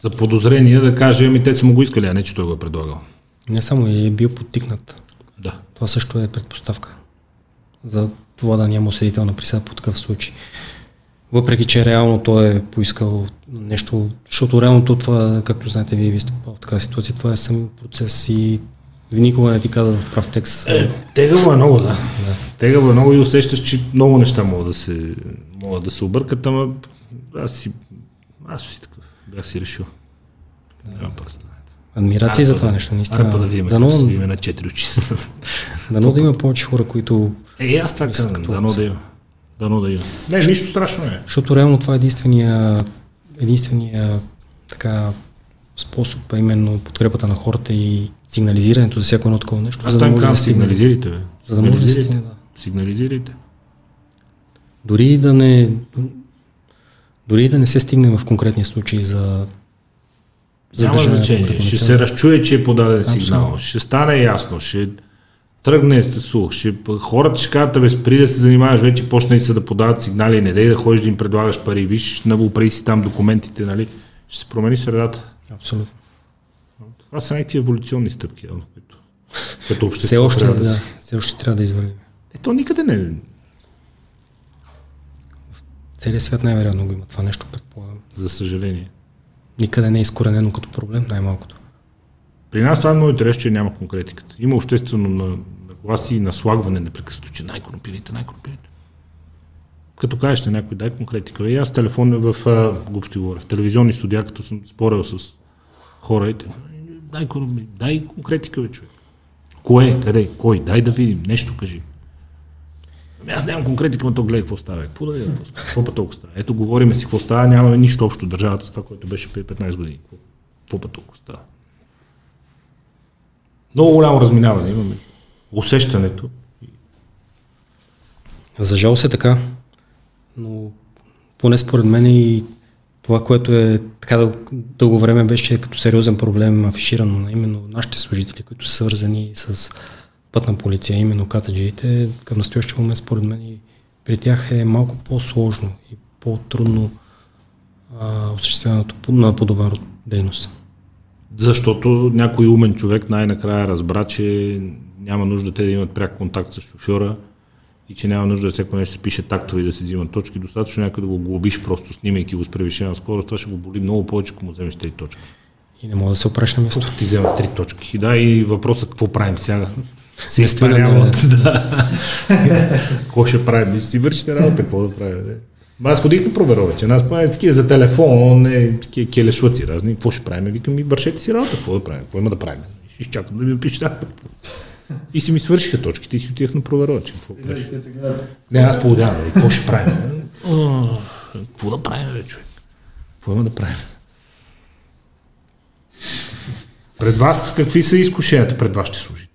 за подозрение да каже, ами те са му го искали, а не че той го е предлагал. Не само е бил подтикнат. Да. Това също е предпоставка за това да няма осъдителна присъда по такъв случай. Въпреки, че реално той е поискал нещо, защото реално то това, както знаете, вие, вие сте в такава ситуация, това е сам процес и никога не ти казва в прав текст. Е, тегаво е много, да. да. Тегаво е много и усещаш, че много неща могат да се, могат да се объркат, ама аз си, аз си такъв, бях си решил. Нямам представа. Адмирации за това нещо, наистина. Арпа да видим, Дано, се видим на четири очи. дано да има повече хора, които Е, аз това казвам, като дано да има. Дано да има. Не, нищо страшно е. Защото реално това е единствения, единствения така, способ, а именно подкрепата на хората и сигнализирането за всяко едно такова нещо. Аз за да там може казвам, да стигне. сигнализирайте, бе. За да може да стигне, да. Сигнализирайте. Дори да не, дори да не се стигне в конкретния случай за Няма значение. Ще се разчуе, че е подаден Абсолютно. сигнал. Ще стане ясно. Ще тръгне слух. Ще, хората ще кажат, бе, спри да се занимаваш, вече почнали са да подават сигнали, не дей да ходиш да им предлагаш пари. Виж, набопрей си там документите, нали? Ще се промени средата. Абсолютно. Това са някакви еволюционни стъпки, които като общество Все още, трябва да, си- все още трябва да извървим. Ето никъде не. Целият свят най-вероятно го има това нещо, предполагам. За съжаление. Никъде не е изкоренено като проблем, най-малкото. При нас това е много интересно, че няма конкретиката. Има обществено на, нагласи и наслагване непрекъснато, че най-корумпираните, най-корумпираните. Като кажеш на някой, дай конкретика. И аз в телефон в а, глупости говоря, в телевизионни студия, като съм спорил с хора, и те, дай, дай конкретика, човек. Кое, къде, кой, дай да видим, нещо кажи. Аз нямам конкретика, но то гледай какво става. Какво да видя, какво? Какво път толкова става? Ето, говориме си какво става, нямаме нищо общо държавата с това, което беше преди 15 години. Какво, какво път толкова става? Много голямо разминаване има между усещането. За жалост е така, но поне според мен и това, което е така дъл- дълго време беше като сериозен проблем афиширано именно нашите служители, които са свързани с пътна полиция, именно катаджиите, към настоящия момент според мен и при тях е малко по-сложно и по-трудно а, осъществяването на подобен род дейност. Защото някой умен човек най-накрая разбра, че няма нужда те да имат пряк контакт с шофьора и че няма нужда да всяко нещо се пише и да се взимат точки. Достатъчно някой да го глобиш просто снимайки го с превишена скорост, това ще го боли много повече, ако му вземеш три точки. И не мога да се опреш на място. Ти взема три точки. И да, и въпросът какво правим сега? Си Не стои на изпарява дневен от- да. Какво ще правим? Ще си вършите работа, какво да правим? Не? Ма аз ходих на проверове, че нас правят такива за телефон, не такива келешуци разни. Какво ще правим? Викам ми, вършете си работа, какво да правим? Какво има да правим? Ще изчакам да ми напишете. И си ми свършиха точките и си отивах на проверова, че какво правиш? Не, аз полудявам, бе, какво ще правим? Какво да правим, бе, човек? Какво има да правим? Пред вас какви са изкушенията пред вашите служители?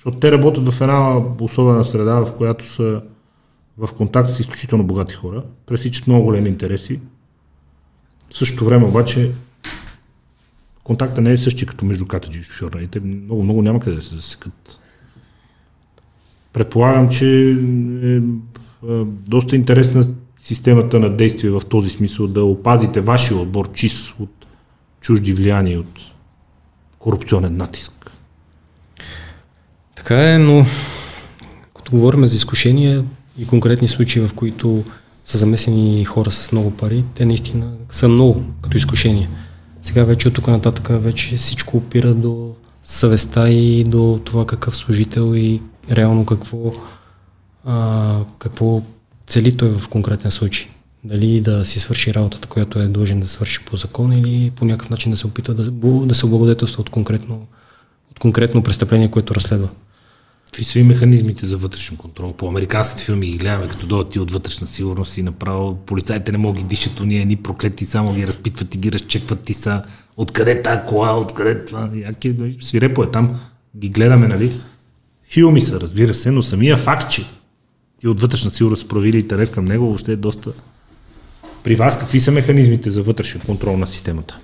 Защото те работят в една особена среда, в която са в контакт с изключително богати хора, пресичат много големи интереси. В същото време обаче контакта не е същия като между катаджи и шофьор. нали? Те много, много няма къде да се засекат. Предполагам, че е, е доста интересна системата на действие в този смисъл да опазите вашия отбор чист от чужди влияния, от корупционен натиск? Така е, но като говорим за изкушения и конкретни случаи, в които са замесени хора с много пари, те наистина са много като изкушения. Сега вече от тук нататък вече всичко опира до съвестта и до това какъв служител и реално какво, а, какво цели той в конкретен случай. Дали да си свърши работата, която е дължен да свърши по закон или по някакъв начин да се опита да, да се облагодетелства от конкретно, от конкретно престъпление, което разследва. Какви са и механизмите за вътрешен контрол? По американските филми ги гледаме, като дойдат ти от вътрешна сигурност и направо полицайите не могат ги дишат, уния ни проклети, само ги разпитват и ги разчекват ти са откъде та кола, откъде това. Яки, свирепо е там, ги гледаме, нали? Филми са, разбира се, но самия факт, че ти от вътрешна сигурност проявили интерес към него, въобще е доста... При вас какви са механизмите за вътрешен контрол на системата?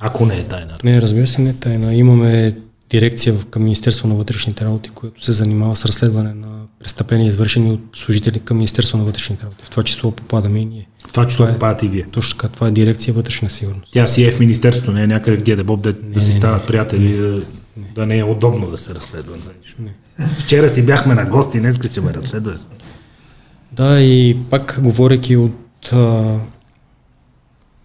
Ако не е тайна. Не, разбира се, не е тайна. Имаме дирекция към Министерство на вътрешните работи, което се занимава с разследване на престъпления, извършени от служители към Министерство на вътрешните работи. В това число попадаме и ние. В това число попадате и вие. Точно така, това е дирекция вътрешна сигурност. Тя си е в Министерството, не е някъде в ГДБОБ, да, не, да си станат не, приятели, не, да, не. да не е удобно да се разследва. Не. Вчера си бяхме на гости, днес ще ме разследва. Да, и пак говоряки от а,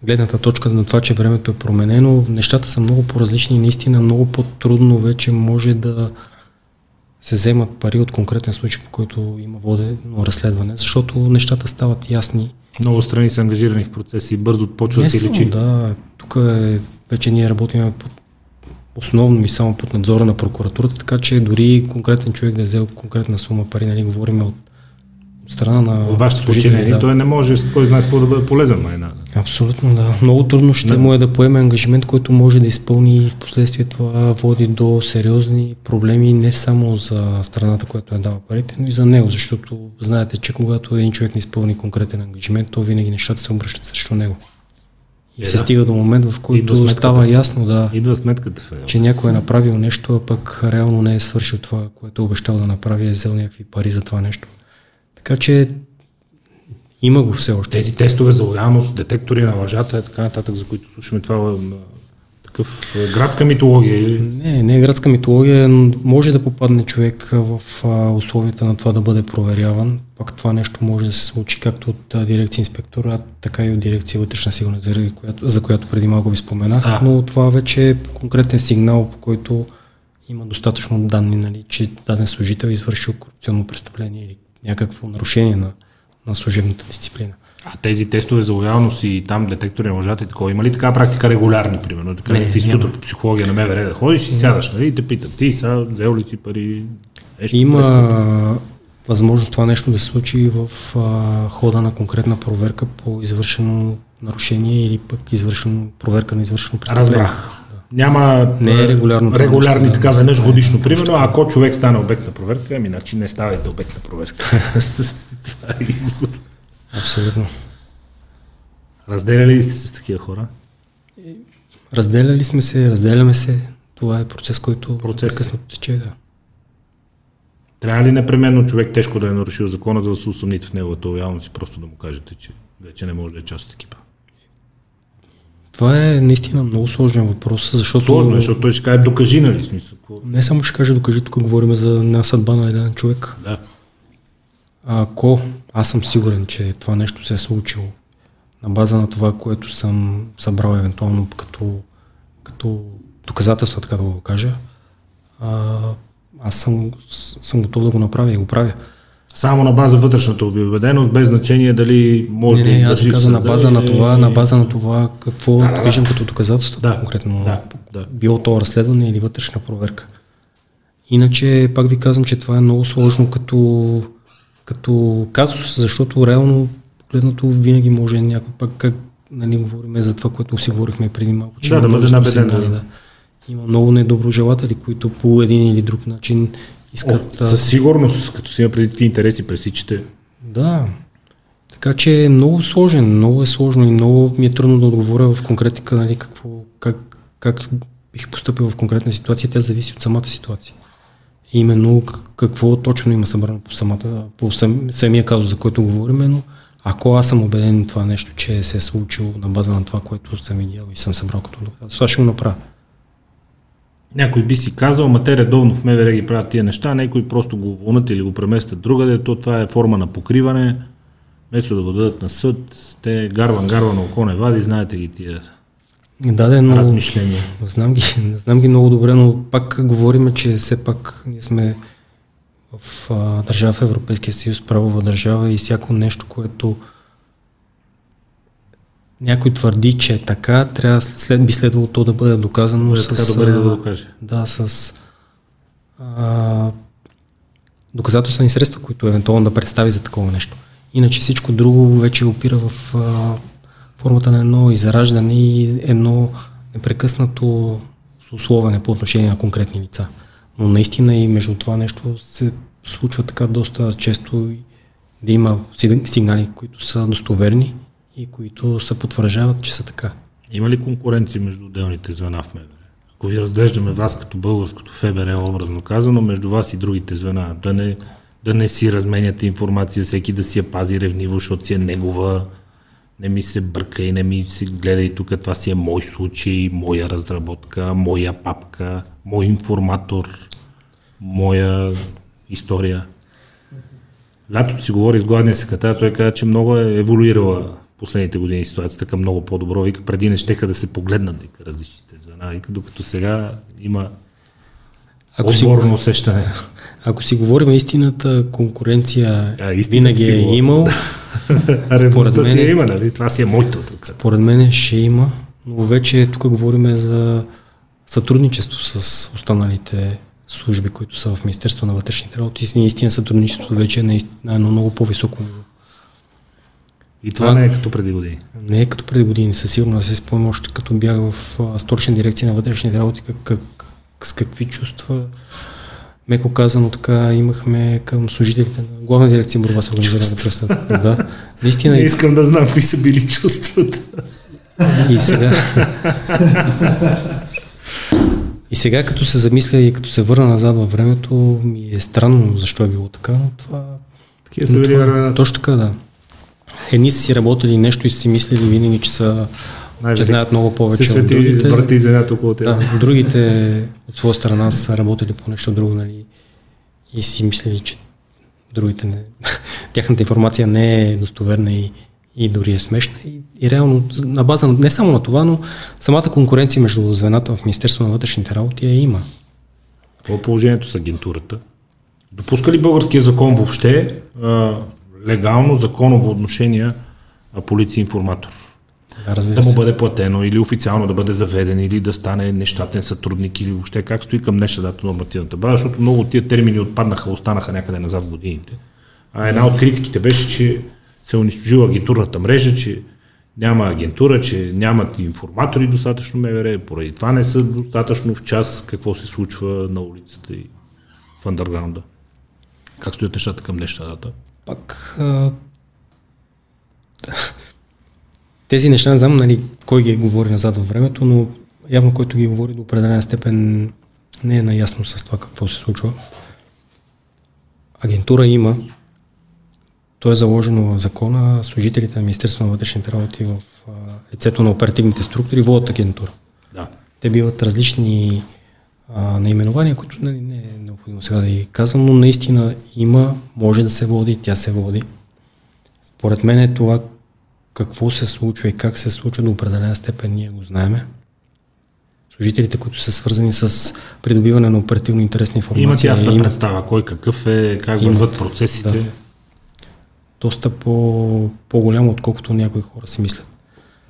гледната точка на това, че времето е променено, нещата са много по-различни и наистина много по-трудно вече може да се вземат пари от конкретен случай, по който има водено разследване, защото нещата стават ясни. Много страни са ангажирани в процеси и бързо почва да се личи. Да, тук е, вече ние работим под, основно и само под надзора на прокуратурата, така че дори конкретен човек да е взел конкретна сума пари, нали, говорим от страна на. От вашето подчинение, да. той не може, кой знае с какво да бъде полезен на една. Абсолютно, да. Много трудно ще не. му е да поеме ангажимент, който може да изпълни и в последствие това води до сериозни проблеми не само за страната, която е дала парите, но и за него, защото знаете, че когато един човек не изпълни конкретен ангажимент, то винаги нещата се обръщат срещу него. И е, се да. стига до момент, в който става ясно, да, Идва сметката, че някой е направил нещо, а пък реално не е свършил това, което е обещал да направи, е взел някакви пари за това нещо. Така че има го все още. Тези тестове за лоялност, детектори на лъжата и така нататък, за които слушаме това такъв градска митология или? Не, не е градска митология, може да попадне човек в условията на това да бъде проверяван. Пак това нещо може да се случи както от дирекция инспектора, така и от дирекция вътрешна сигурност, за която, за която преди малко ви споменах, а. но това вече е конкретен сигнал, по който има достатъчно данни, нали, че даден служител е извършил корупционно престъпление или някакво нарушение на, на служебната дисциплина. А тези тестове за лоялност и там детектори на лъжата и такова, има ли така практика регулярни, примерно? Така, не, в института по психология на МВР да ходиш и сядаш, нали, и те питат, ти са взел ли си пари? Нещо има престъпно? възможност това нещо да се случи в а, хода на конкретна проверка по извършено нарушение или пък извършено проверка на извършено престъпление. Разбрах няма не е регулярно регулярни да, така веднъж годишно, примерно, ако човек стане обект на проверка, ами значи не ставайте обект на проверка. Това е извод. Абсолютно. Разделяли ли сте се с такива хора? Разделяли сме се, разделяме се. Това е процес, който процес. късно тече, да. Трябва ли непременно човек тежко да е нарушил закона, за да се усъмните в неговата лоялност и просто да му кажете, че вече не може да е част от екипа? Това е наистина много сложен въпрос, защото... Сложно, защото той ще каже докажи, нали смисъл? Не само ще каже докажи, тук говорим за една съдба на един човек. Да. Ако аз съм сигурен, че това нещо се е случило на база на това, което съм събрал евентуално като, като доказателство, така да го кажа, а, аз съм, съм готов да го направя и го правя. Само на база вътрешната убеденост, без значение дали може не, не, да аз каза на база на това, на база на това какво да, да, виждам като доказателство да, конкретно. Да, да. Било то разследване или вътрешна проверка. Иначе пак ви казвам, че това е много сложно като, като казус, защото реално погледнато винаги може някой пак как нали, говорим за това, което си говорихме преди малко. Че да, да бъде набеден. Нали, да. Има много недоброжелатели, които по един или друг начин искат... О, със сигурност, като си има преди какви интереси пресичате. Да. Така че е много сложен, много е сложно и много ми е трудно да отговоря в конкретика, нали, какво, как, как бих поступил в конкретна ситуация. Тя зависи от самата ситуация. И именно какво точно има събрано по самата, по сам, самия казус, за който говорим, но Ако аз съм убеден това нещо, че се е случило на база на това, което съм видял и съм събрал като доказателство, ще го направя. Някой би си казал, ма те редовно в МВР ги правят тия неща, някой просто го вълнат или го преместят другаде, то това е форма на покриване, вместо да го дадат на съд, те гарван, гарван на око не вади, знаете ги тия Да, да, но размишления. знам ги, знам ги много добре, но пак говорим, че все пак ние сме в а, държава в Европейския съюз, правова държава и всяко нещо, което някой твърди, че е така, трябва след, би следвало то да бъде доказано Може с... така да бъде да го докаже. Да, с а, доказателствени средства, които евентуално да представи за такова нещо. Иначе всичко друго вече опира в а, формата на едно израждане и едно непрекъснато условене по отношение на конкретни лица. Но наистина и между това нещо се случва така доста често да има си- сигнали, които са достоверни и които се потвърждават, че са така. Има ли конкуренция между отделните звена в МВР? Ако ви разглеждаме вас като българското ФБР, образно казано, между вас и другите звена, да не, да не си разменяте информация, всеки да си я пази ревниво, защото си е негова, не ми се бърка и не ми се гледа и тук, това си е мой случай, моя разработка, моя папка, мой информатор, моя история. Лятото си говори с главния секретар, той каза, че много е еволюирала последните години ситуацията към много по-добро. Вика, преди не щеха да се погледнат вика, различните звена, вика, докато сега има Ако си, усещане. ако си говорим истината, конкуренция А, истината винаги си е имал. Ревността си мен- я има, нали? Това си е моето. Тук. Според мен ще има, но вече тук говорим за сътрудничество с останалите служби, които са в Министерство на вътрешните работи. Наистина сътрудничеството вече е на, едно много по-високо ниво. И това, Това- не е като преди години. Не е като преди години, със сигурност се спомням още като бях в а, столична дирекция на вътрешните работи, как, как, с какви чувства, меко казано така, имахме към служителите на главна дирекция борба с организираната престъпност. Да, наистина Не искам да знам какви са били чувствата. и сега. И сега като се замисля и като се върна назад във времето, ми е странно защо е било така, но това Такива са били времената. Точно така, да. Едни са си работили нещо и си мислили винаги, че, са, че Най-великите. знаят много повече Се от другите. врати и земята около тях. Да, другите от своя страна са работили по нещо друго, нали, и си мислили, че другите не... Тяхната информация не е достоверна и, и дори е смешна. И, и реално, на база на, не само на това, но самата конкуренция между звената в Министерство на вътрешните работи я има. Какво е положението с агентурата? Допуска ли българския закон въобще а, легално, законово отношение а, полиция информатор? Да, разбира Да му се. бъде платено или официално да бъде заведен или да стане нещатен сътрудник или въобще как стои към днешна дата нормативната база, защото много от тия термини отпаднаха, останаха някъде назад в годините. А една от критиките беше, че се унищожила агентурната мрежа, че няма агентура, че нямат информатори достатъчно МВР, поради това не са достатъчно в час какво се случва на улицата и в андерграунда. Как стоят нещата към днешна дата? Пак а, тези неща не знам нали, кой ги говори назад във времето, но явно който ги говори до определена степен не е наясно с това какво се случва. Агентура има, то е заложено в закона, служителите на Министерство на вътрешните работи в а, лицето на оперативните структури водят агентура. Да. Те биват различни а, наименования, които нали, не е необходимо сега да ги казвам, но наистина има, може да се води, тя се води. Според мен е това какво се случва и как се случва до определена степен ние го знаеме. Служителите, които са свързани с придобиване на оперативно интересна информация, Имат ясна имат представа кой какъв е, как върват процесите. Да. доста по, по-голямо, отколкото някои хора си мислят.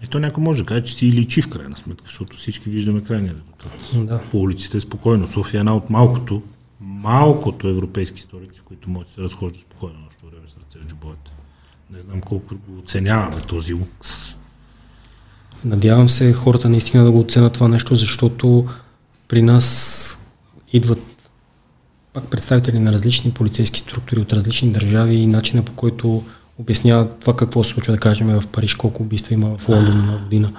И то някой може да каже, че си и личи в крайна сметка, защото всички виждаме крайния резултат. Да. По улиците е спокойно. София е една от малкото, малкото европейски столици, които могат да се разхождат спокойно нощно време с ръце в джобовете. Не знам колко го оценяваме този лукс. Надявам се хората наистина да го оценят това нещо, защото при нас идват пак представители на различни полицейски структури от различни държави и начина по който обясняват това какво се случва, да кажем в Париж, колко убийства има в Лондон на година.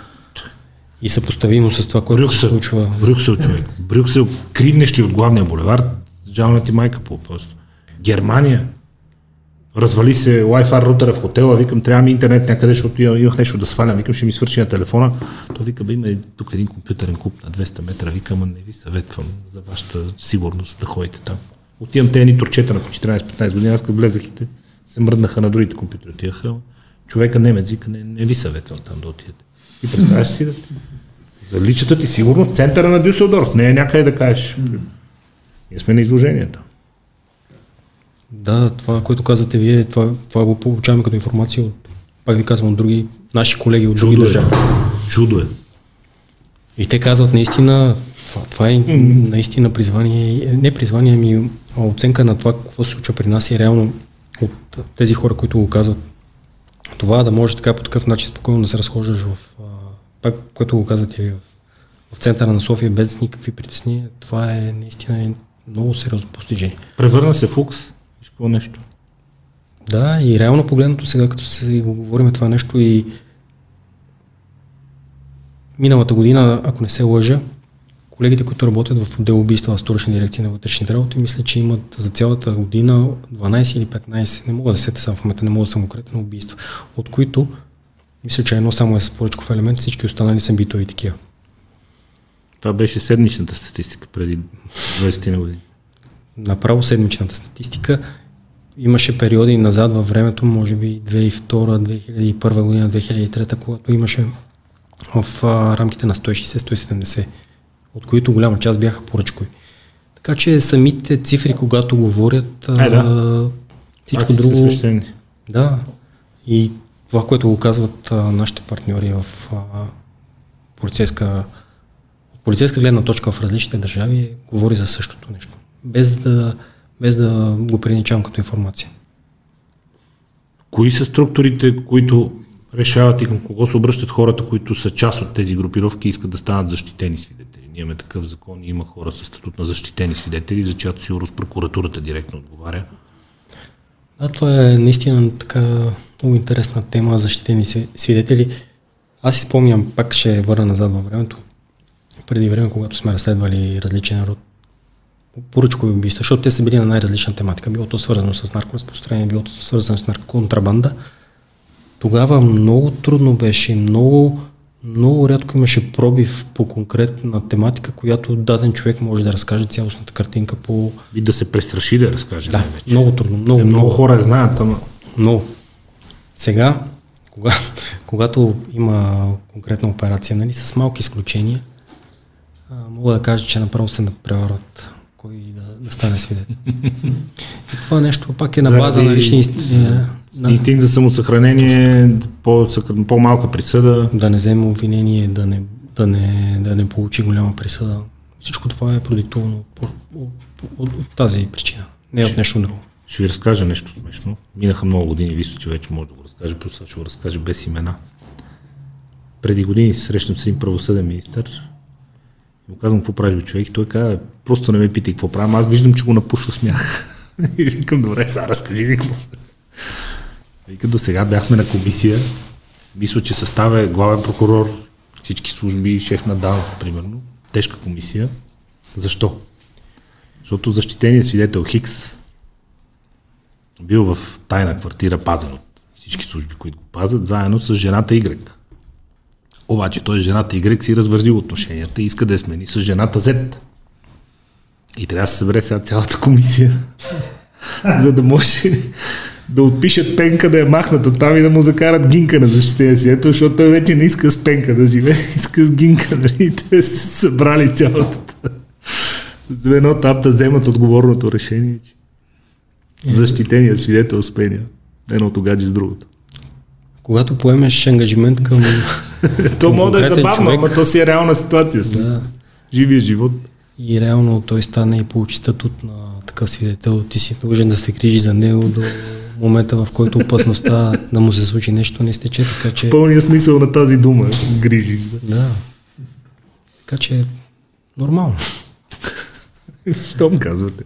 И съпоставимо с това, което се Брюксел, случва. Брюксел човек. Брюксел, криднеш ли от главния булевард, жална ти майка по просто. Германия, развали се Wi-Fi рутера в хотела, викам, трябва ми интернет някъде, защото имах нещо да свалям, викам, ще ми свърши на телефона. То вика, бе, има тук един компютърен клуб на 200 метра, викам, не ви съветвам за вашата сигурност да ходите там. Отивам те едни турчета на по 14-15 години, аз като влезах и те се мръднаха на другите компютри. Отиваха, човека немец вика, не, не ви съветвам там да отидете. И представяш си да за личата ти сигурно в центъра на Дюселдорф, не е някъде да кажеш. Ние сме на изложението. Да, това, което казвате вие, това, това го получаваме като информация от, пак ви казвам, от други наши колеги от други Чудо е. държави. Чудо е. И те казват наистина, това, това е наистина призвание, не призвание, ами оценка на това, какво се случва при нас и реално от тези хора, които го казват. Това да може така по такъв начин спокойно да се разхождаш в, а, пак, което го казвате вие, в, в центъра на София без никакви притеснения, това е наистина много сериозно постижение. Превърна се в укс. Виж какво нещо. Да, и реално погледнато сега, като се го говорим това нещо и миналата година, ако не се лъжа, колегите, които работят в отдел убийства в Столична дирекция на вътрешните работи, мисля, че имат за цялата година 12 или 15, не мога да сета само в момента, не мога да съм конкретно убийства, от които мисля, че едно само е с поръчков елемент, всички останали са битови такива. Това беше седмичната статистика преди 20 на години. Направо седмичната статистика имаше периоди назад във времето, може би 2002, 2001 година, 2003, когато имаше в а, рамките на 160-170, от които голяма част бяха поръчкови. Така че самите цифри, когато говорят, Е, да. всичко друго... свещени. Да, и това, което го казват а, нашите партньори в а, полицейска, полицейска гледна точка в различните държави, говори за същото нещо. Без да, без да го приничавам като информация. Кои са структурите, които решават и към кого се обръщат хората, които са част от тези групировки и искат да станат защитени свидетели? Ние имаме такъв закон и има хора с статут на защитени свидетели, за чиято сигурност прокуратурата директно отговаря. Да, това е наистина така много интересна тема, защитени сви- свидетели. Аз си спомням, пак ще върна назад във времето, преди време, когато сме разследвали различен род поръчкови убийства, защото те са били на най-различна тематика. Било то свързано с наркоразпространение, било то свързано с наркоконтрабанда. Тогава много трудно беше, много, много рядко имаше пробив по конкретна тематика, която даден човек може да разкаже цялостната картинка по... И да се престраши да разкаже Да, най-вече. много трудно, много, Те много, много хора знаят, ама много. Сега, кога, когато има конкретна операция, нали, с малки изключения, а, мога да кажа, че направо се надпреварват кой да, да стане свидетел. И това нещо пак е на база Заради на лични инст- с на, инстинкт за самосъхранение, по, по-малка присъда. да не вземе обвинение, да не, да, не, да не получи голяма присъда. Всичко това е продиктувано от, от, от, от тази причина, не от нещо друго. Ще ви разкажа нещо смешно. Минаха много години, вижте, че вече може да го разкаже, просто ще го разкажа без имена. Преди години се срещам с един правосъден министър му казвам какво правиш бе, човек и той каза, просто не ме питай какво правим, аз виждам, че го напушва смях. и викам, добре, сега разкажи ми какво. Вика, до сега бяхме на комисия, мисля, че състава е главен прокурор, всички служби, шеф на ДАНС, примерно. Тежка комисия. Защо? Защото защитеният свидетел Хикс бил в тайна квартира, пазен от всички служби, които го пазят, заедно с жената Y. Обаче той с жената Y си развързил отношенията и иска да я смени с жената Z. И трябва да се събере сега цялата комисия, за да може да отпишат Пенка да я махнат от там и да му закарат гинка на защитения свидетел, защото той вече не иска с Пенка да живее, иска с гинка. Нали? Те са събрали цялото звено там да вземат отговорното решение, че защитеният свидетел спеня. Едното гадже с другото. Когато поемеш ангажимент към... то може да е забавно, човек. ама то си е реална ситуация. Смисъл. Да. Живия живот. И реално той стане и получи статут на такъв свидетел. Ти си дължен да се грижи за него до момента, в който опасността да му се случи нещо не стече, така че... Пълния смисъл на тази дума. Грижиш. Да. Да. Така че нормално. Щом казвате.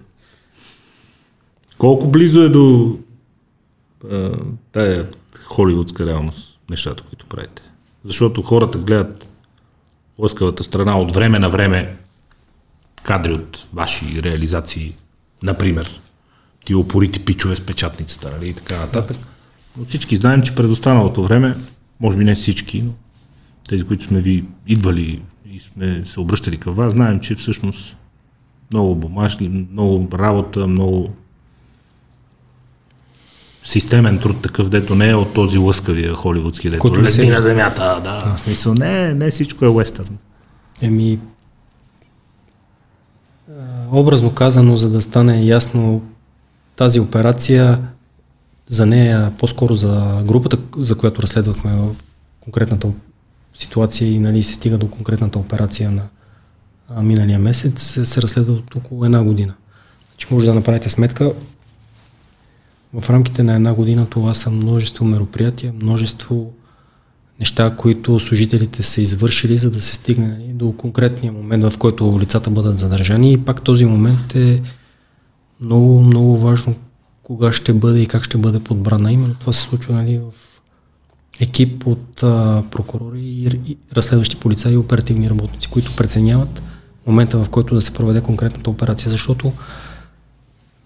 Колко близо е до а, тая холивудска реалност, нещата, които правите? Защото хората гледат лъскавата страна от време на време кадри от ваши реализации, например. ти опорити пичове с печатницата, нали, и така нататък. Но всички знаем, че през останалото време, може би не всички, но тези, които сме ви идвали и сме се обръщали към вас, знаем, че всъщност много бумажки, много работа, много системен труд такъв, дето не е от този лъскавия холивудски, дето Който лети на земята, да, в смисъл, не, не всичко е уестърн. Еми, образно казано, за да стане ясно тази операция, за нея, по-скоро за групата, за която разследвахме в конкретната ситуация и нали, се стига до конкретната операция на миналия месец, се, се разследва от около една година. Значи може да направите сметка, в рамките на една година това са множество мероприятия, множество неща, които служителите са извършили, за да се стигне нали, до конкретния момент, в който лицата бъдат задържани. И пак този момент е много, много важно кога ще бъде и как ще бъде подбрана. Именно това се случва нали, в екип от а, прокурори и, и разследващи полицаи и оперативни работници, които преценяват момента, в който да се проведе конкретната операция, защото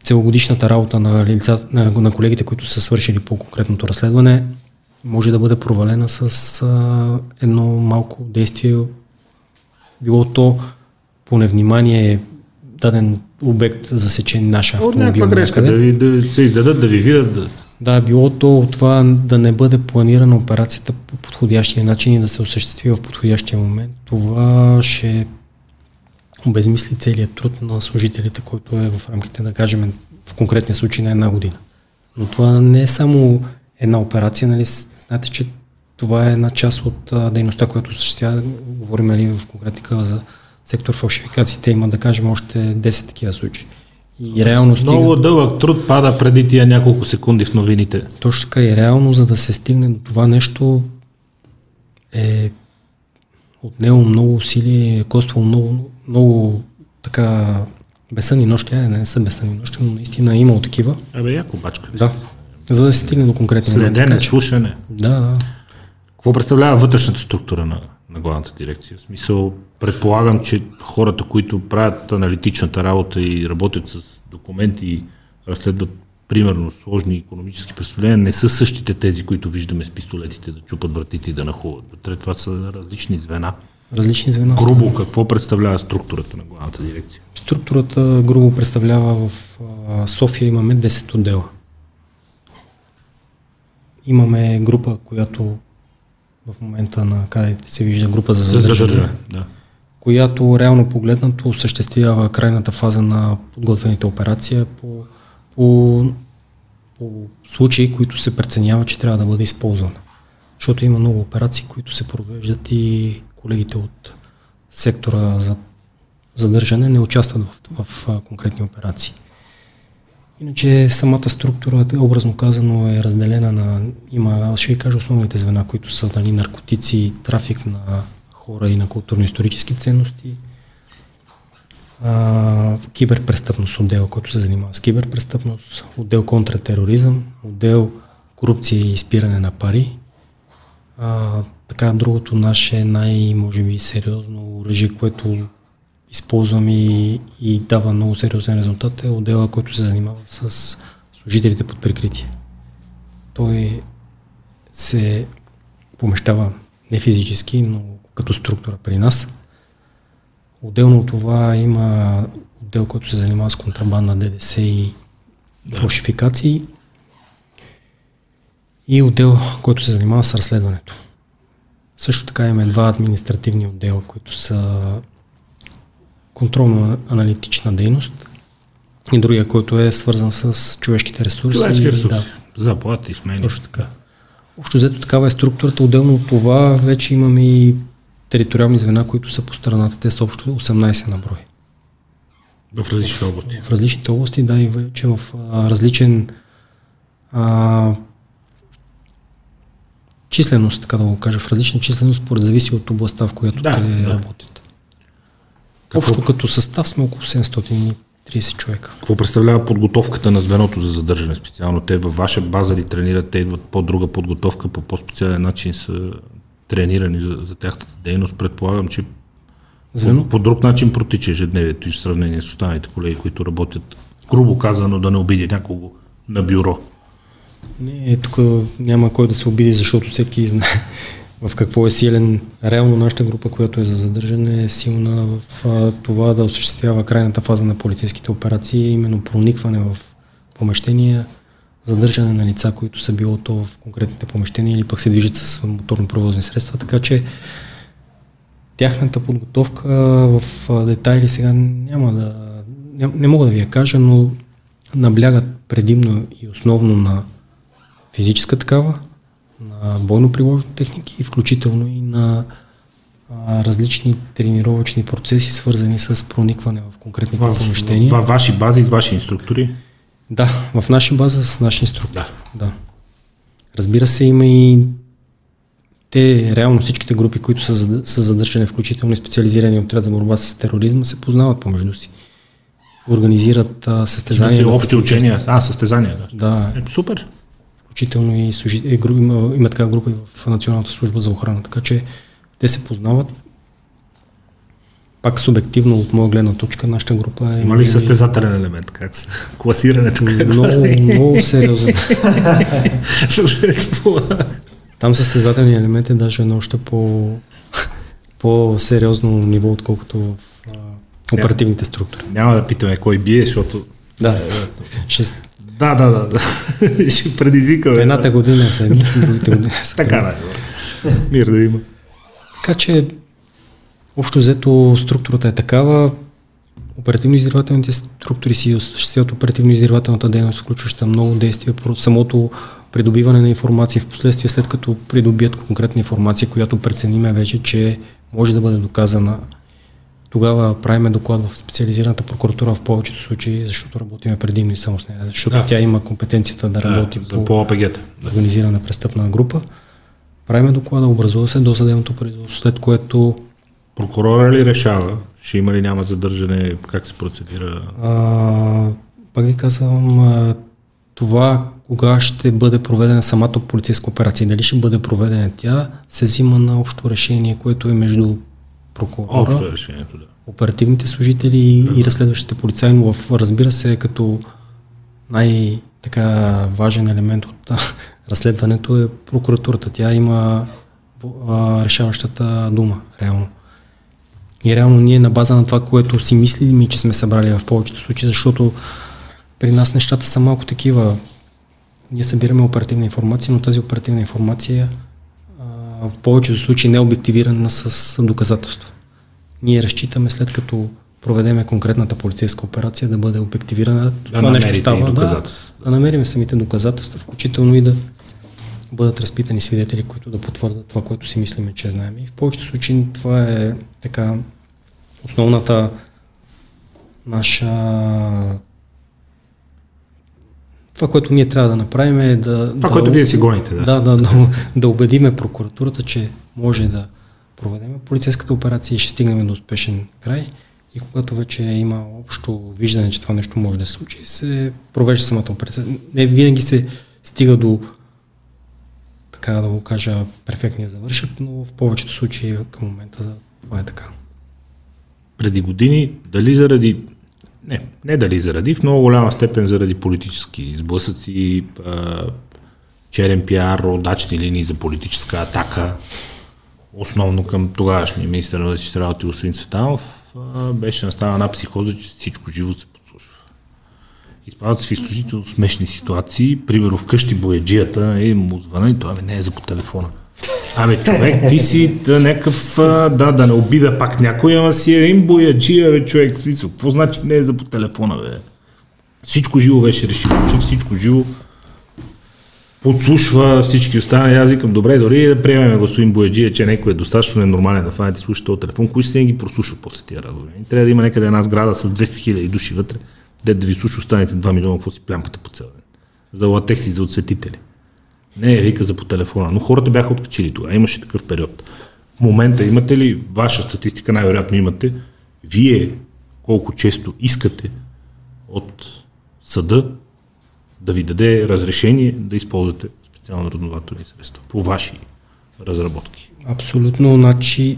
целогодишната работа на, лица, на, на колегите, които са свършили по конкретното разследване, може да бъде провалена с а, едно малко действие, било то по невнимание даден обект засечен наш От автомобил. някаква грешка, да, ви, да се издадат, да ви видят, да, Да, било то от това да не бъде планирана операцията по подходящия начин и да се осъществи в подходящия момент. Това ще обезмисли целият труд на служителите, който е в рамките, да кажем, в конкретния случай на една година. Но това не е само една операция, нали? Знаете, че това е една част от а, дейността, която осъществява, говорим нали, в конкретика за сектор фалшификациите, има да кажем още 10 такива случаи. И реално стига... много дълъг труд пада преди тия няколко секунди в новините. Точно така и реално, за да се стигне до това нещо е отнело много усилие, е коствало много, много така безсънни нощи, а не са безсънни нощи, но наистина е имало такива. Абе, яко бачка. Да. За да се стигне до конкретния момент. Следене, Така слушане. Да, да. Какво представлява вътрешната структура на, на главната дирекция? В смисъл, предполагам, че хората, които правят аналитичната работа и работят с документи и разследват примерно сложни економически престъпления, не са същите тези, които виждаме с пистолетите да чупат вратите и да нахуват. Вътре това са различни звена. Различни звена. Грубо, какво представлява структурата на главната дирекция? Структурата грубо представлява в София имаме 10 отдела. Имаме група, която в момента на кадетите се вижда група за За задържане, задържане. Да. която реално погледнато осъществява крайната фаза на подготвените операция по, по, по случаи, които се преценява, че трябва да бъде използвана. Защото има много операции, които се провеждат и колегите от сектора за задържане не участват в, в, а, конкретни операции. Иначе самата структура, образно казано, е разделена на... Има, ще ви кажа основните звена, които са нали, наркотици, трафик на хора и на културно-исторически ценности, а, киберпрестъпност отдел, който се занимава с киберпрестъпност, отдел контратероризъм, отдел корупция и изпиране на пари. А, така, другото наше най, може би, сериозно оръжие, което използвам и, и дава много сериозен резултат е отдела, който се занимава с служителите под прикритие. Той се помещава не физически, но като структура при нас. Отделно от това има отдел, който се занимава с контрабанда ДДС и фалшификации и отдел, който се занимава с разследването. Също така имаме два административни отдела, които са контролно-аналитична дейност и другия, който е свързан с човешките ресурси. Човешки Да, ресурси. Заплати, смени. точно така. Общо взето такава е структурата. Отделно от това вече имаме и териториални звена, които са по страната. Те са общо 18 на брой. В различни области. В различните области, да, и вече в а, различен а, численост, така да го кажа, в различна численост, според зависи от областта, в която Да, те да. работят. Какво- Общо като състав сме около 730 човека. Какво представлява подготовката на звеното за задържане специално? Те във ваша база ли тренират? Те идват по-друга подготовка, по по-специален начин са тренирани за, за тяхната дейност. Предполагам, че Звено? по, по друг начин протича ежедневието и в сравнение с останалите колеги, които работят грубо казано, да не обиди някого на бюро. Не, тук няма кой да се обиди, защото всеки знае в какво е силен. Реално нашата група, която е за задържане, е силна в това да осъществява крайната фаза на полицейските операции, именно проникване в помещения, задържане на лица, които са било то в конкретните помещения или пък се движат с моторно превозни средства. Така че тяхната подготовка в детайли сега няма да... Не, не мога да ви я кажа, но наблягат предимно и основно на физическа такава, на бойно-приложни техники, включително и на а, различни тренировъчни процеси, свързани с проникване в конкретните в, помещения. В, в ваши бази с ваши инструктори? Да, в наши база с наши инструктори. Да. да. Разбира се, има и те, реално всичките групи, които са, са задържани, включително и специализирани отряд за борба с тероризма, се познават помежду си. Организират а, състезания. Имат общи учения? А, състезания, да. Да. Ето, супер. Включително и служи, е, има, има така група и в Националната служба за охрана, така че те се познават. Пак субективно от моя гледна точка, нашата група е... Има ли състезателен елемент? Как се? Класирането? Как много, много сериозен. Там състезателният елемент е даже едно още по, по-сериозно ниво, отколкото в а, оперативните структури. Няма да питаме кой бие, защото... Да, е, ще... да, да, да, да. ще предизвикаме. Едната година са едни, другите години са Така, да. Мир да има. Така че, общо взето, структурата е такава. Оперативно-издирвателните структури си осъществяват оперативно-издирвателната дейност, включваща много действия самото придобиване на информация в последствие, след като придобият конкретна информация, която прецениме вече, че може да бъде доказана. Тогава правиме доклад в специализираната прокуратура в повечето случаи, защото работиме предимно и само с нея, защото да. тя има компетенцията да работи да, по, по ОПГ-та. организирана престъпна група. Правиме доклада, образува се до съдебното производство, след което... Прокурора ли решава? Ще има ли няма задържане? Как се процедира? А, пак ви казвам, това кога ще бъде проведена самата полицейска операция, дали ще бъде проведена тя, се взима на общо решение, което е между прокурора, общо е решението, да. оперативните служители и, да. и разследващите полицаи, но в, разбира се, като най- така важен елемент от разследването е прокуратурата. Тя има а, решаващата дума, реално. И реално ние на база на това, което си мислим и че сме събрали в повечето случаи, защото при нас нещата са малко такива. Ние събираме оперативна информация, но тази оперативна информация в повечето случаи не е обективирана с доказателства. Ние разчитаме след като проведеме конкретната полицейска операция да бъде обективирана. Да това нещо става да, да намерим самите доказателства, включително и да бъдат разпитани свидетели, които да потвърдат това, което си мислиме, че знаем. И в повечето случаи това е така основната наша това, което ние трябва да направим е да... Това, да, което вие си гоните, да. Да, да, да, да убедиме прокуратурата, че може да проведем полицейската операция и ще стигнем до успешен край. И когато вече има общо виждане, че това нещо може да се случи, се провежда самата операция. Не винаги се стига до така да го кажа, перфектния завършък, но в повечето случаи към момента това е така. Преди години, дали заради не, не дали заради, в много голяма степен заради политически сблъсъци, черен пиар, удачни линии за политическа атака, основно към тогавашния министър на вътрешните работи Господин Цветанов, беше настава психоза, че всичко живо се подслушва. Изпадат се в изключително смешни ситуации, примерно вкъщи бояджията и му звъна и той не е за по телефона. Абе, човек, ти си да някакъв, да, да не обида пак някой, ама си един бояджия, бе, човек. Смисъл, какво значи не е за по телефона, бе? Всичко живо беше решило, че всичко живо подслушва всички останали. Аз викам, добре, дори да приемем господин Бояджия, че някой е достатъчно ненормален да фане да слуша този телефон, кои ще ги прослушва после тия разговори. Трябва да има някъде една сграда с 200 хиляди души вътре, де да ви слуша останете 2 милиона, какво си плямпата по цял ден. За латекси, за отсветители. Не, вика за по телефона. Но хората бяха откачили тогава. Имаше такъв период. В момента имате ли ваша статистика, най-вероятно имате, вие колко често искате от съда да ви даде разрешение да използвате специално разнователни средства по ваши разработки? Абсолютно. Значи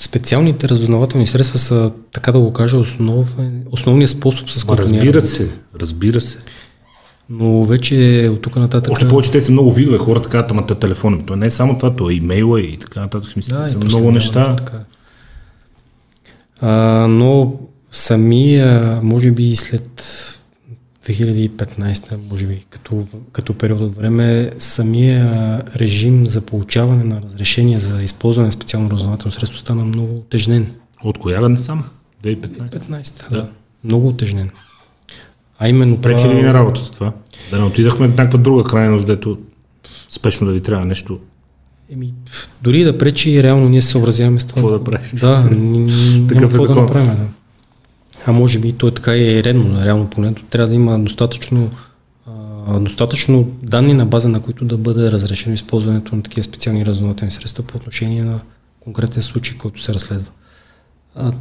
Специалните разузнавателни средства са, така да го кажа, основ, основният способ, с който Разбира се, разбира се. Но вече от тук нататък... Още повече те са много видове, хората казват, ама телефон. То не е само това, то е имейла и така нататък. Смисъл, да, са много неща. Така. А, но самия, може би след 2015, може би, като, като период от време, самия режим за получаване на разрешение за използване на специално разузнавателно средство стана много тежнен. От коя не сам? 2015? 2015, да. да. Много тежнен. А именно Пречи това... ли на работата това? Да не отидахме в някаква друга крайност, дето спешно да ви трябва нещо. Еми, дори да пречи, реално ние се съобразяваме с това. Какво да правиш? Да, Такъв е закон. да направим. Да а може би то е така и е редно, реално погледното. Трябва да има достатъчно, достатъчно данни на база, на които да бъде разрешено използването на такива специални разузнавателни средства по отношение на конкретен случай, който се разследва. А,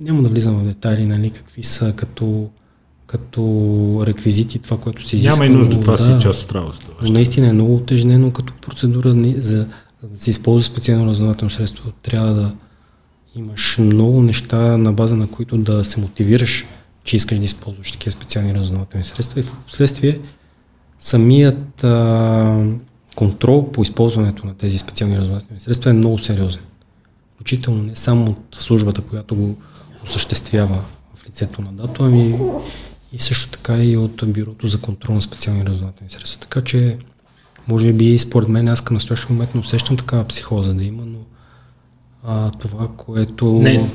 няма да влизам в детайли, нали, какви са като, като реквизити, това, което се изисква. Няма и нужда, това да, си част от работата. Но наистина е много утежнено като процедура за, за да се използва специално разузнавателно средство. Трябва да, имаш много неща на база на които да се мотивираш, че искаш да използваш такива специални разузнавателни средства и в последствие самият а, контрол по използването на тези специални разузнавателни средства е много сериозен. Включително не само от службата, която го осъществява в лицето на дато, ами и също така и от Бюрото за контрол на специални разузнавателни средства. Така че, може би, според мен, аз към настоящия момент не усещам такава психоза да има, но а, това, което... Не,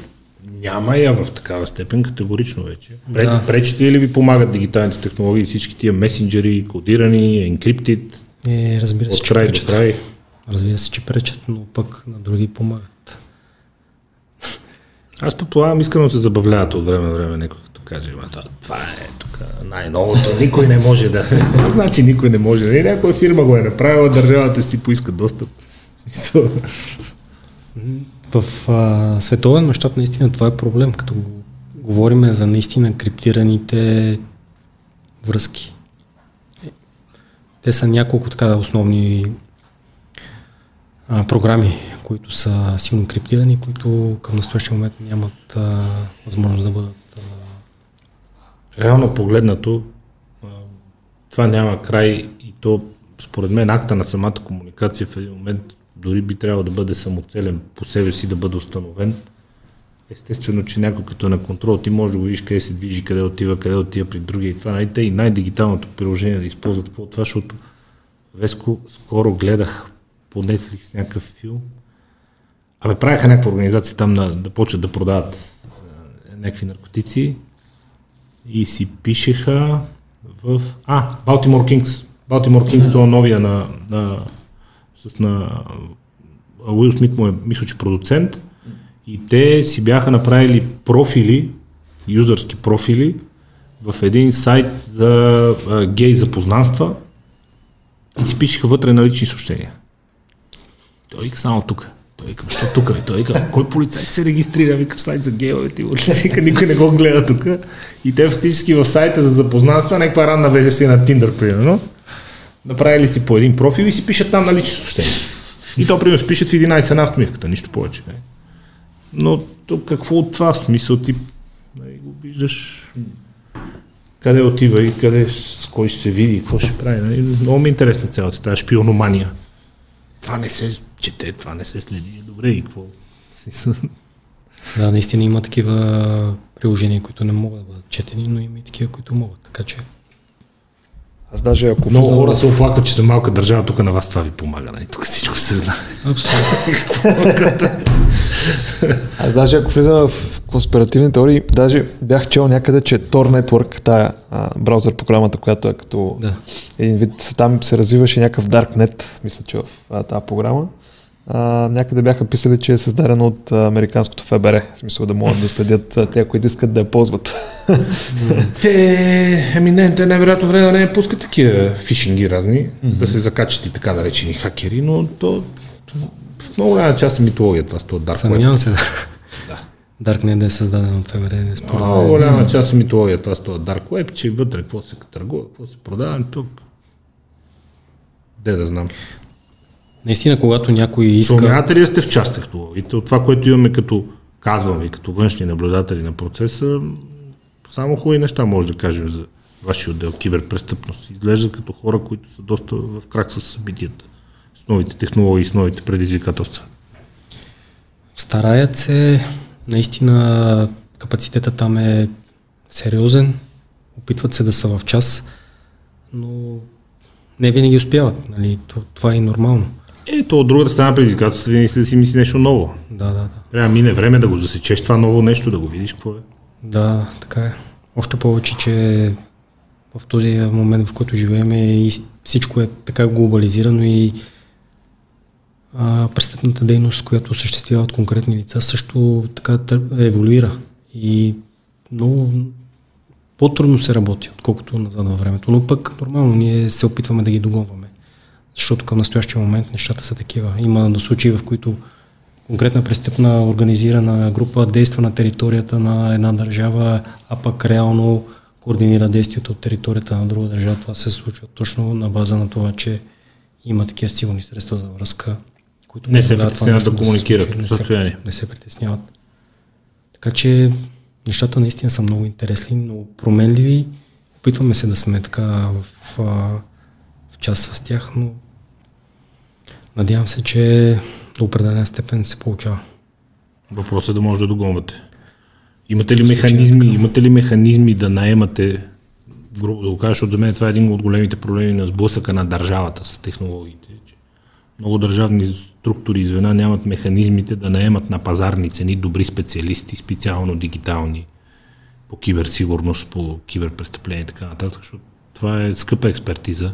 няма я в такава степен, категорично вече. Да. Пречите ли ви помагат дигиталните технологии, всички тия месенджери, кодирани, енкриптит? Е, разбира се, от край до край. Разбира се, че пречат, но пък на други помагат. Аз предполагам, искрено се забавляват от време на време някой като каже, това е тук най-новото, никой не може да... значи никой не може. И някоя фирма го е направила, държавата си поиска достъп. В а, световен мащаб наистина това е проблем, като говорим за наистина криптираните връзки. Те са няколко така основни а, програми, които са силно криптирани, които към настоящия момент нямат а, възможност да бъдат. Реално погледнато, това няма край и то, според мен, акта на самата комуникация в един момент дори би трябвало да бъде самоцелен по себе си, да бъде установен. Естествено, че някой като е на контрол, ти може да го видиш къде се движи, къде отива, къде отива при другия и това. Нали? Те и най-дигиталното приложение да използват какво това, защото Веско скоро гледах по Netflix някакъв филм. Абе, правяха някаква организация там на, да почват да продават е, някакви наркотици и си пишеха в... А, Baltimore Kings. Baltimore Kings, това новия на, на с на Уил Смит му е, мисля, че продуцент и те си бяха направили профили, юзърски профили в един сайт за а, гей запознанства и си пишеха вътре на лични съобщения. Той вика само тук. Той вика, що тук? Той вика, кой полицай се регистрира? Вика в сайт за гейове ти вика, никой не го гледа тук. И те фактически в сайта за запознанства, някаква ранна версия на Tinder, примерно, направили си по един профил и си пишат там на лични съобщения. И то, примерно, спишат в 11 на автомивката, нищо повече. Не. Но то, какво от това? В смисъл ти нали, го виждаш къде отива и къде, с кой ще се види, какво ще прави. Нали? Много ми е интересна цялата тази шпиономания. Това не се чете, това не се следи. Добре, и какво? Да, наистина има такива приложения, които не могат да бъдат четени, но има и такива, които могат. Така че аз даже ако Много хора се оплакват, че сте малка държава, тук на вас това ви помага. Нали? Тук всичко се знае. Абсолютно. Аз даже ако влизам в конспиративни теории, даже бях чел някъде, че Tor Network, тая а, браузър програмата, която е като да. един вид, там се развиваше някакъв Darknet, мисля, че в тази програма а, някъде бяха писали, че е създадено от американското ФБР, в смисъл да могат да следят те, които искат да я ползват. те, еми не, те най-вероятно време да не пускат такива фишинги разни, mm-hmm. да се закачат и така наречени хакери, но то в много голяма част е митология това с това Dark Съмнявам се, да. да. Darknet е създаден от ФБР, не според Много голяма част е митология това с това Dark Web, че вътре какво се търгува, какво се продава, тук. Де да знам. Наистина, когато някой иска... Да сте в част технологиите? От това, което имаме като, казвам ви, като външни наблюдатели на процеса, само хубави неща може да кажем за вашия отдел киберпрестъпност. Изглежда като хора, които са доста в крак с събитията, с новите технологии, с новите предизвикателства. Стараят се, наистина капацитета там е сериозен, опитват се да са в час, но не винаги успяват. Нали? Това е нормално. Ето, от другата страна предизвикателство винаги се да си мисли нещо ново. Да, да, да. Трябва мине време да го засечеш това ново нещо, да го видиш какво е. Да, така е. Още повече, че в този момент, в който живеем, и всичко е така глобализирано и а, престъпната дейност, която осъществяват конкретни лица, също така еволюира. И много по-трудно се работи, отколкото назад във времето. Но пък нормално ние се опитваме да ги догонваме. Защото към настоящия момент нещата са такива. Има до случаи, в които конкретна престъпна организирана група действа на територията на една държава, а пък реално координира действието от територията на друга държава. Това се случва точно на база на това, че има такива сигурни средства за връзка, които не се притесняват да, комуникират да състояние. Не се притесняват. Така че нещата наистина са много интересни, много променливи. Опитваме се да сме така в, в, в част с тях, но надявам се, че до определен степен се получава. Въпросът е да може да догонвате. Имате ли механизми, имате ли механизми да наемате, грубо да го кажа, защото за мен това е един от големите проблеми на сблъсъка на държавата с технологиите. Много държавни структури и звена нямат механизмите да наемат на пазарни цени добри специалисти, специално дигитални, по киберсигурност, по киберпрестъпление и така нататък, защото това е скъпа експертиза.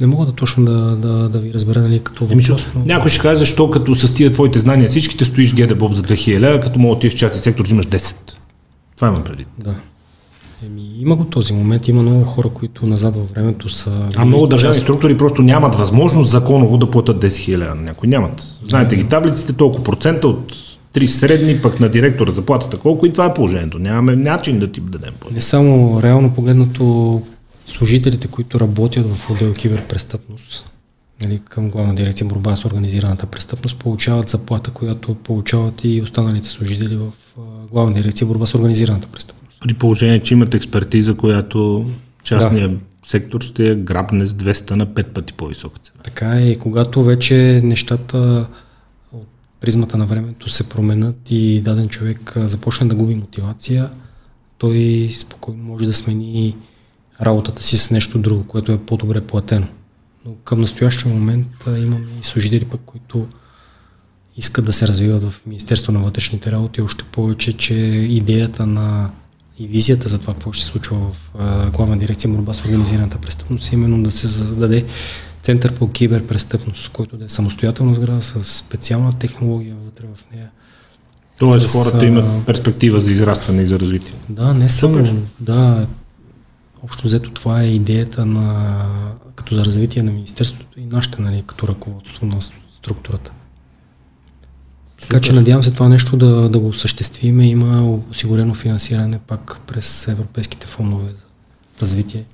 Не мога да точно да, да, да ви разбера нали, като въпрос. Но... Някой ще каже, защо като с тия твоите знания всичките стоиш ГДБОБ за 2000, а като мога да в частни сектор взимаш 10. Това имам преди. Да. Еми, има го този момент, има много хора, които назад във времето са... А много държавни структури просто нямат възможност законово да платят 10 хиляди. Някои нямат. Знаете ги таблиците, толкова процента от три средни, пък на директора заплатата колко и това е положението. Нямаме начин да ти дадем по Не само реално погледнато служителите, които работят в отдел киберпрестъпност, нали, към главна дирекция борба с организираната престъпност, получават заплата, която получават и останалите служители в главна дирекция борба с организираната престъпност. При положение, че имат експертиза, която частния да. сектор ще грабне с 200 на 5 пъти по-висока цена. Така е, и когато вече нещата от призмата на времето се променят и даден човек започне да губи мотивация, той спокойно може да смени работата си с нещо друго, което е по-добре платено. Но към настоящия момент имаме и служители, пък, които искат да се развиват в Министерство на вътрешните работи, още повече, че идеята на и визията за това, какво ще се случва в главна дирекция борба с организираната престъпност, е именно да се създаде център по киберпрестъпност, който да е самостоятелна сграда с специална технология вътре в нея. Тоест с, хората имат перспектива за израстване и за развитие. Да, не само. Супер. Да, Общо взето това е идеята на, като за развитие на Министерството и нашата, нали, като ръководство на структурата. Супер. Така че надявам се това нещо да, да го осъществиме. Има осигурено финансиране пак през европейските фондове за развитие.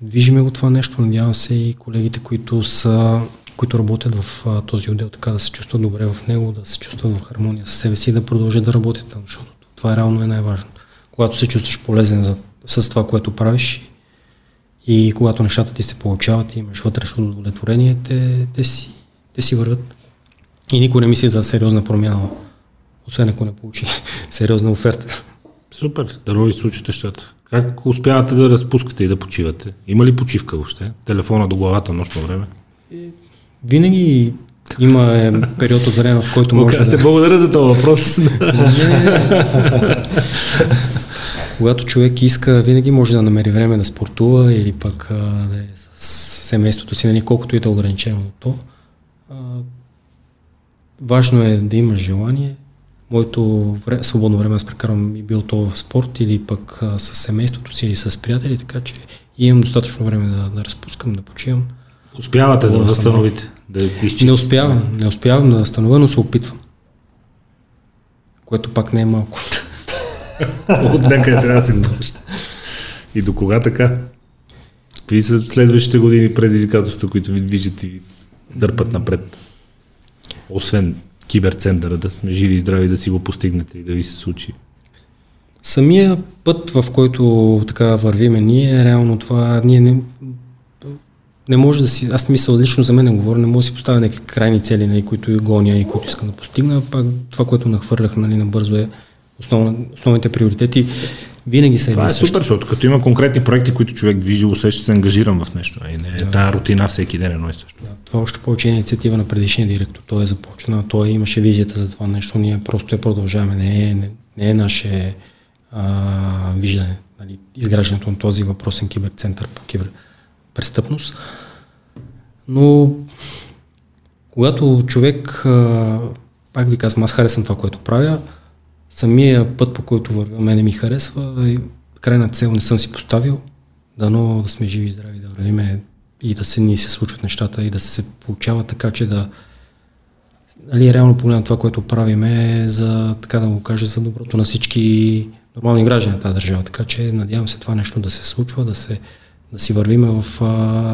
Движиме го това нещо. Надявам се и колегите, които са които работят в а, този отдел, така да се чувстват добре в него, да се чувстват в хармония с себе си и да продължат да работят там, защото това реално е най-важно. Когато се чувстваш полезен за с това, което правиш и когато нещата ти се получават и имаш вътрешно удовлетворение, те, те, си, те си върват. И никой не мисли за сериозна промяна, освен ако не получи сериозна оферта. Супер, да ви случат нещата. Как успявате да разпускате и да почивате? Има ли почивка въобще? Телефона до главата нощно време? Винаги има е, период от време, в който може да... благодаря за този въпрос. когато човек иска, винаги може да намери време да спортува или пък а, да е с семейството си, нали, колкото и да е ограничено то. А, важно е да имаш желание. Моето вре, свободно време аз прекарвам и бил то в спорт или пък а, с семейството си или с приятели, така че имам достатъчно време да, да разпускам, да почивам. Успявате да, да възстановите? Да не успявам, не успявам да възстановя, но се опитвам. Което пак не е малко. От някъде трябва да се почне. И до кога така? Какви са следващите години предизвикателства, които ви движат и дърпат напред? Освен киберцентъра, да сме живи и здрави, да си го постигнете и да ви се случи. Самия път, в който така вървиме ние, реално това, ние не, не може да си, аз мисля лично за мен не говоря, не може да си поставя някакви крайни цели, нали, които и гоня и които искам да постигна, пак това, което нахвърлях нали, набързо е основните приоритети винаги са Това е супер, защото като има конкретни проекти, които човек движи, усеща се ангажиран в нещо. И не е да. тая рутина всеки ден едно и също. Да, това още повече е инициатива на предишния директор. Той е започна, той имаше визията за това нещо, ние просто я продължаваме. Не е, не, не е наше а, виждане. Нали, изграждането на този въпросен киберцентър по киберпрестъпност. Но когато човек, а, пак ви казвам, аз харесвам това, което правя, самия път, по който вървя, мене ми харесва и крайна цел не съм си поставил, дано да сме живи и здрави, да вървиме и да се ни се случват нещата и да се получава така, че да нали, реално погледна това, което правим е за, така да го кажа, за доброто на всички нормални граждани на тази държава. Така че надявам се това нещо да се случва, да, се, да си вървиме в а,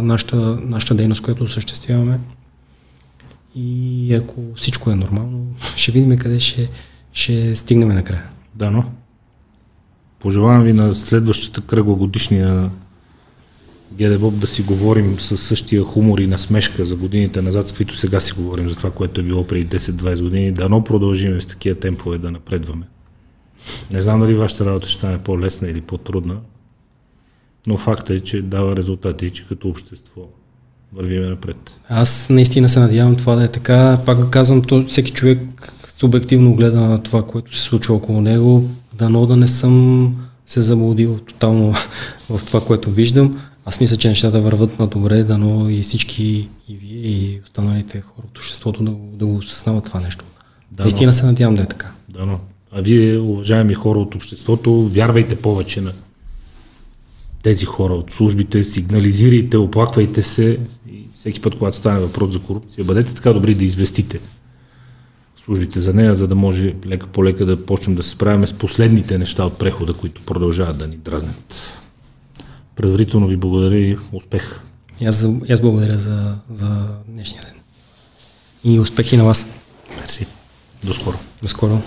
нашата, нашата дейност, която осъществяваме. И ако всичко е нормално, ще видим къде ще, ще стигнем накрая. Да, но. Пожелавам ви на следващата кръгла годишния Гедебоб да си говорим с същия хумор и насмешка за годините назад, с които сега си говорим за това, което е било преди 10-20 години. Дано продължим с такива темпове да напредваме. Не знам дали вашата работа ще стане по-лесна или по-трудна, но факт е, че дава резултати и че като общество вървиме напред. Аз наистина се надявам това да е така. Пак казвам, то, всеки човек субективно гледа на това, което се случва около него. Дано да не съм се заблудил тотално в това, което виждам. Аз мисля, че нещата върват на добре, дано и всички, и вие, и останалите хора от обществото да, да го осъзнават това нещо. Да, Наистина се надявам да е така. Дано. А вие, уважаеми хора от обществото, вярвайте повече на тези хора от службите, сигнализирайте, оплаквайте се и всеки път, когато стане въпрос за корупция, бъдете така добри да известите службите за нея, за да може лека по лека да почнем да се справяме с последните неща от прехода, които продължават да ни дразнят. Предварително ви благодаря и успех. Аз, аз благодаря за, за днешния ден. И успехи на вас. Мерси. До скоро. До скоро.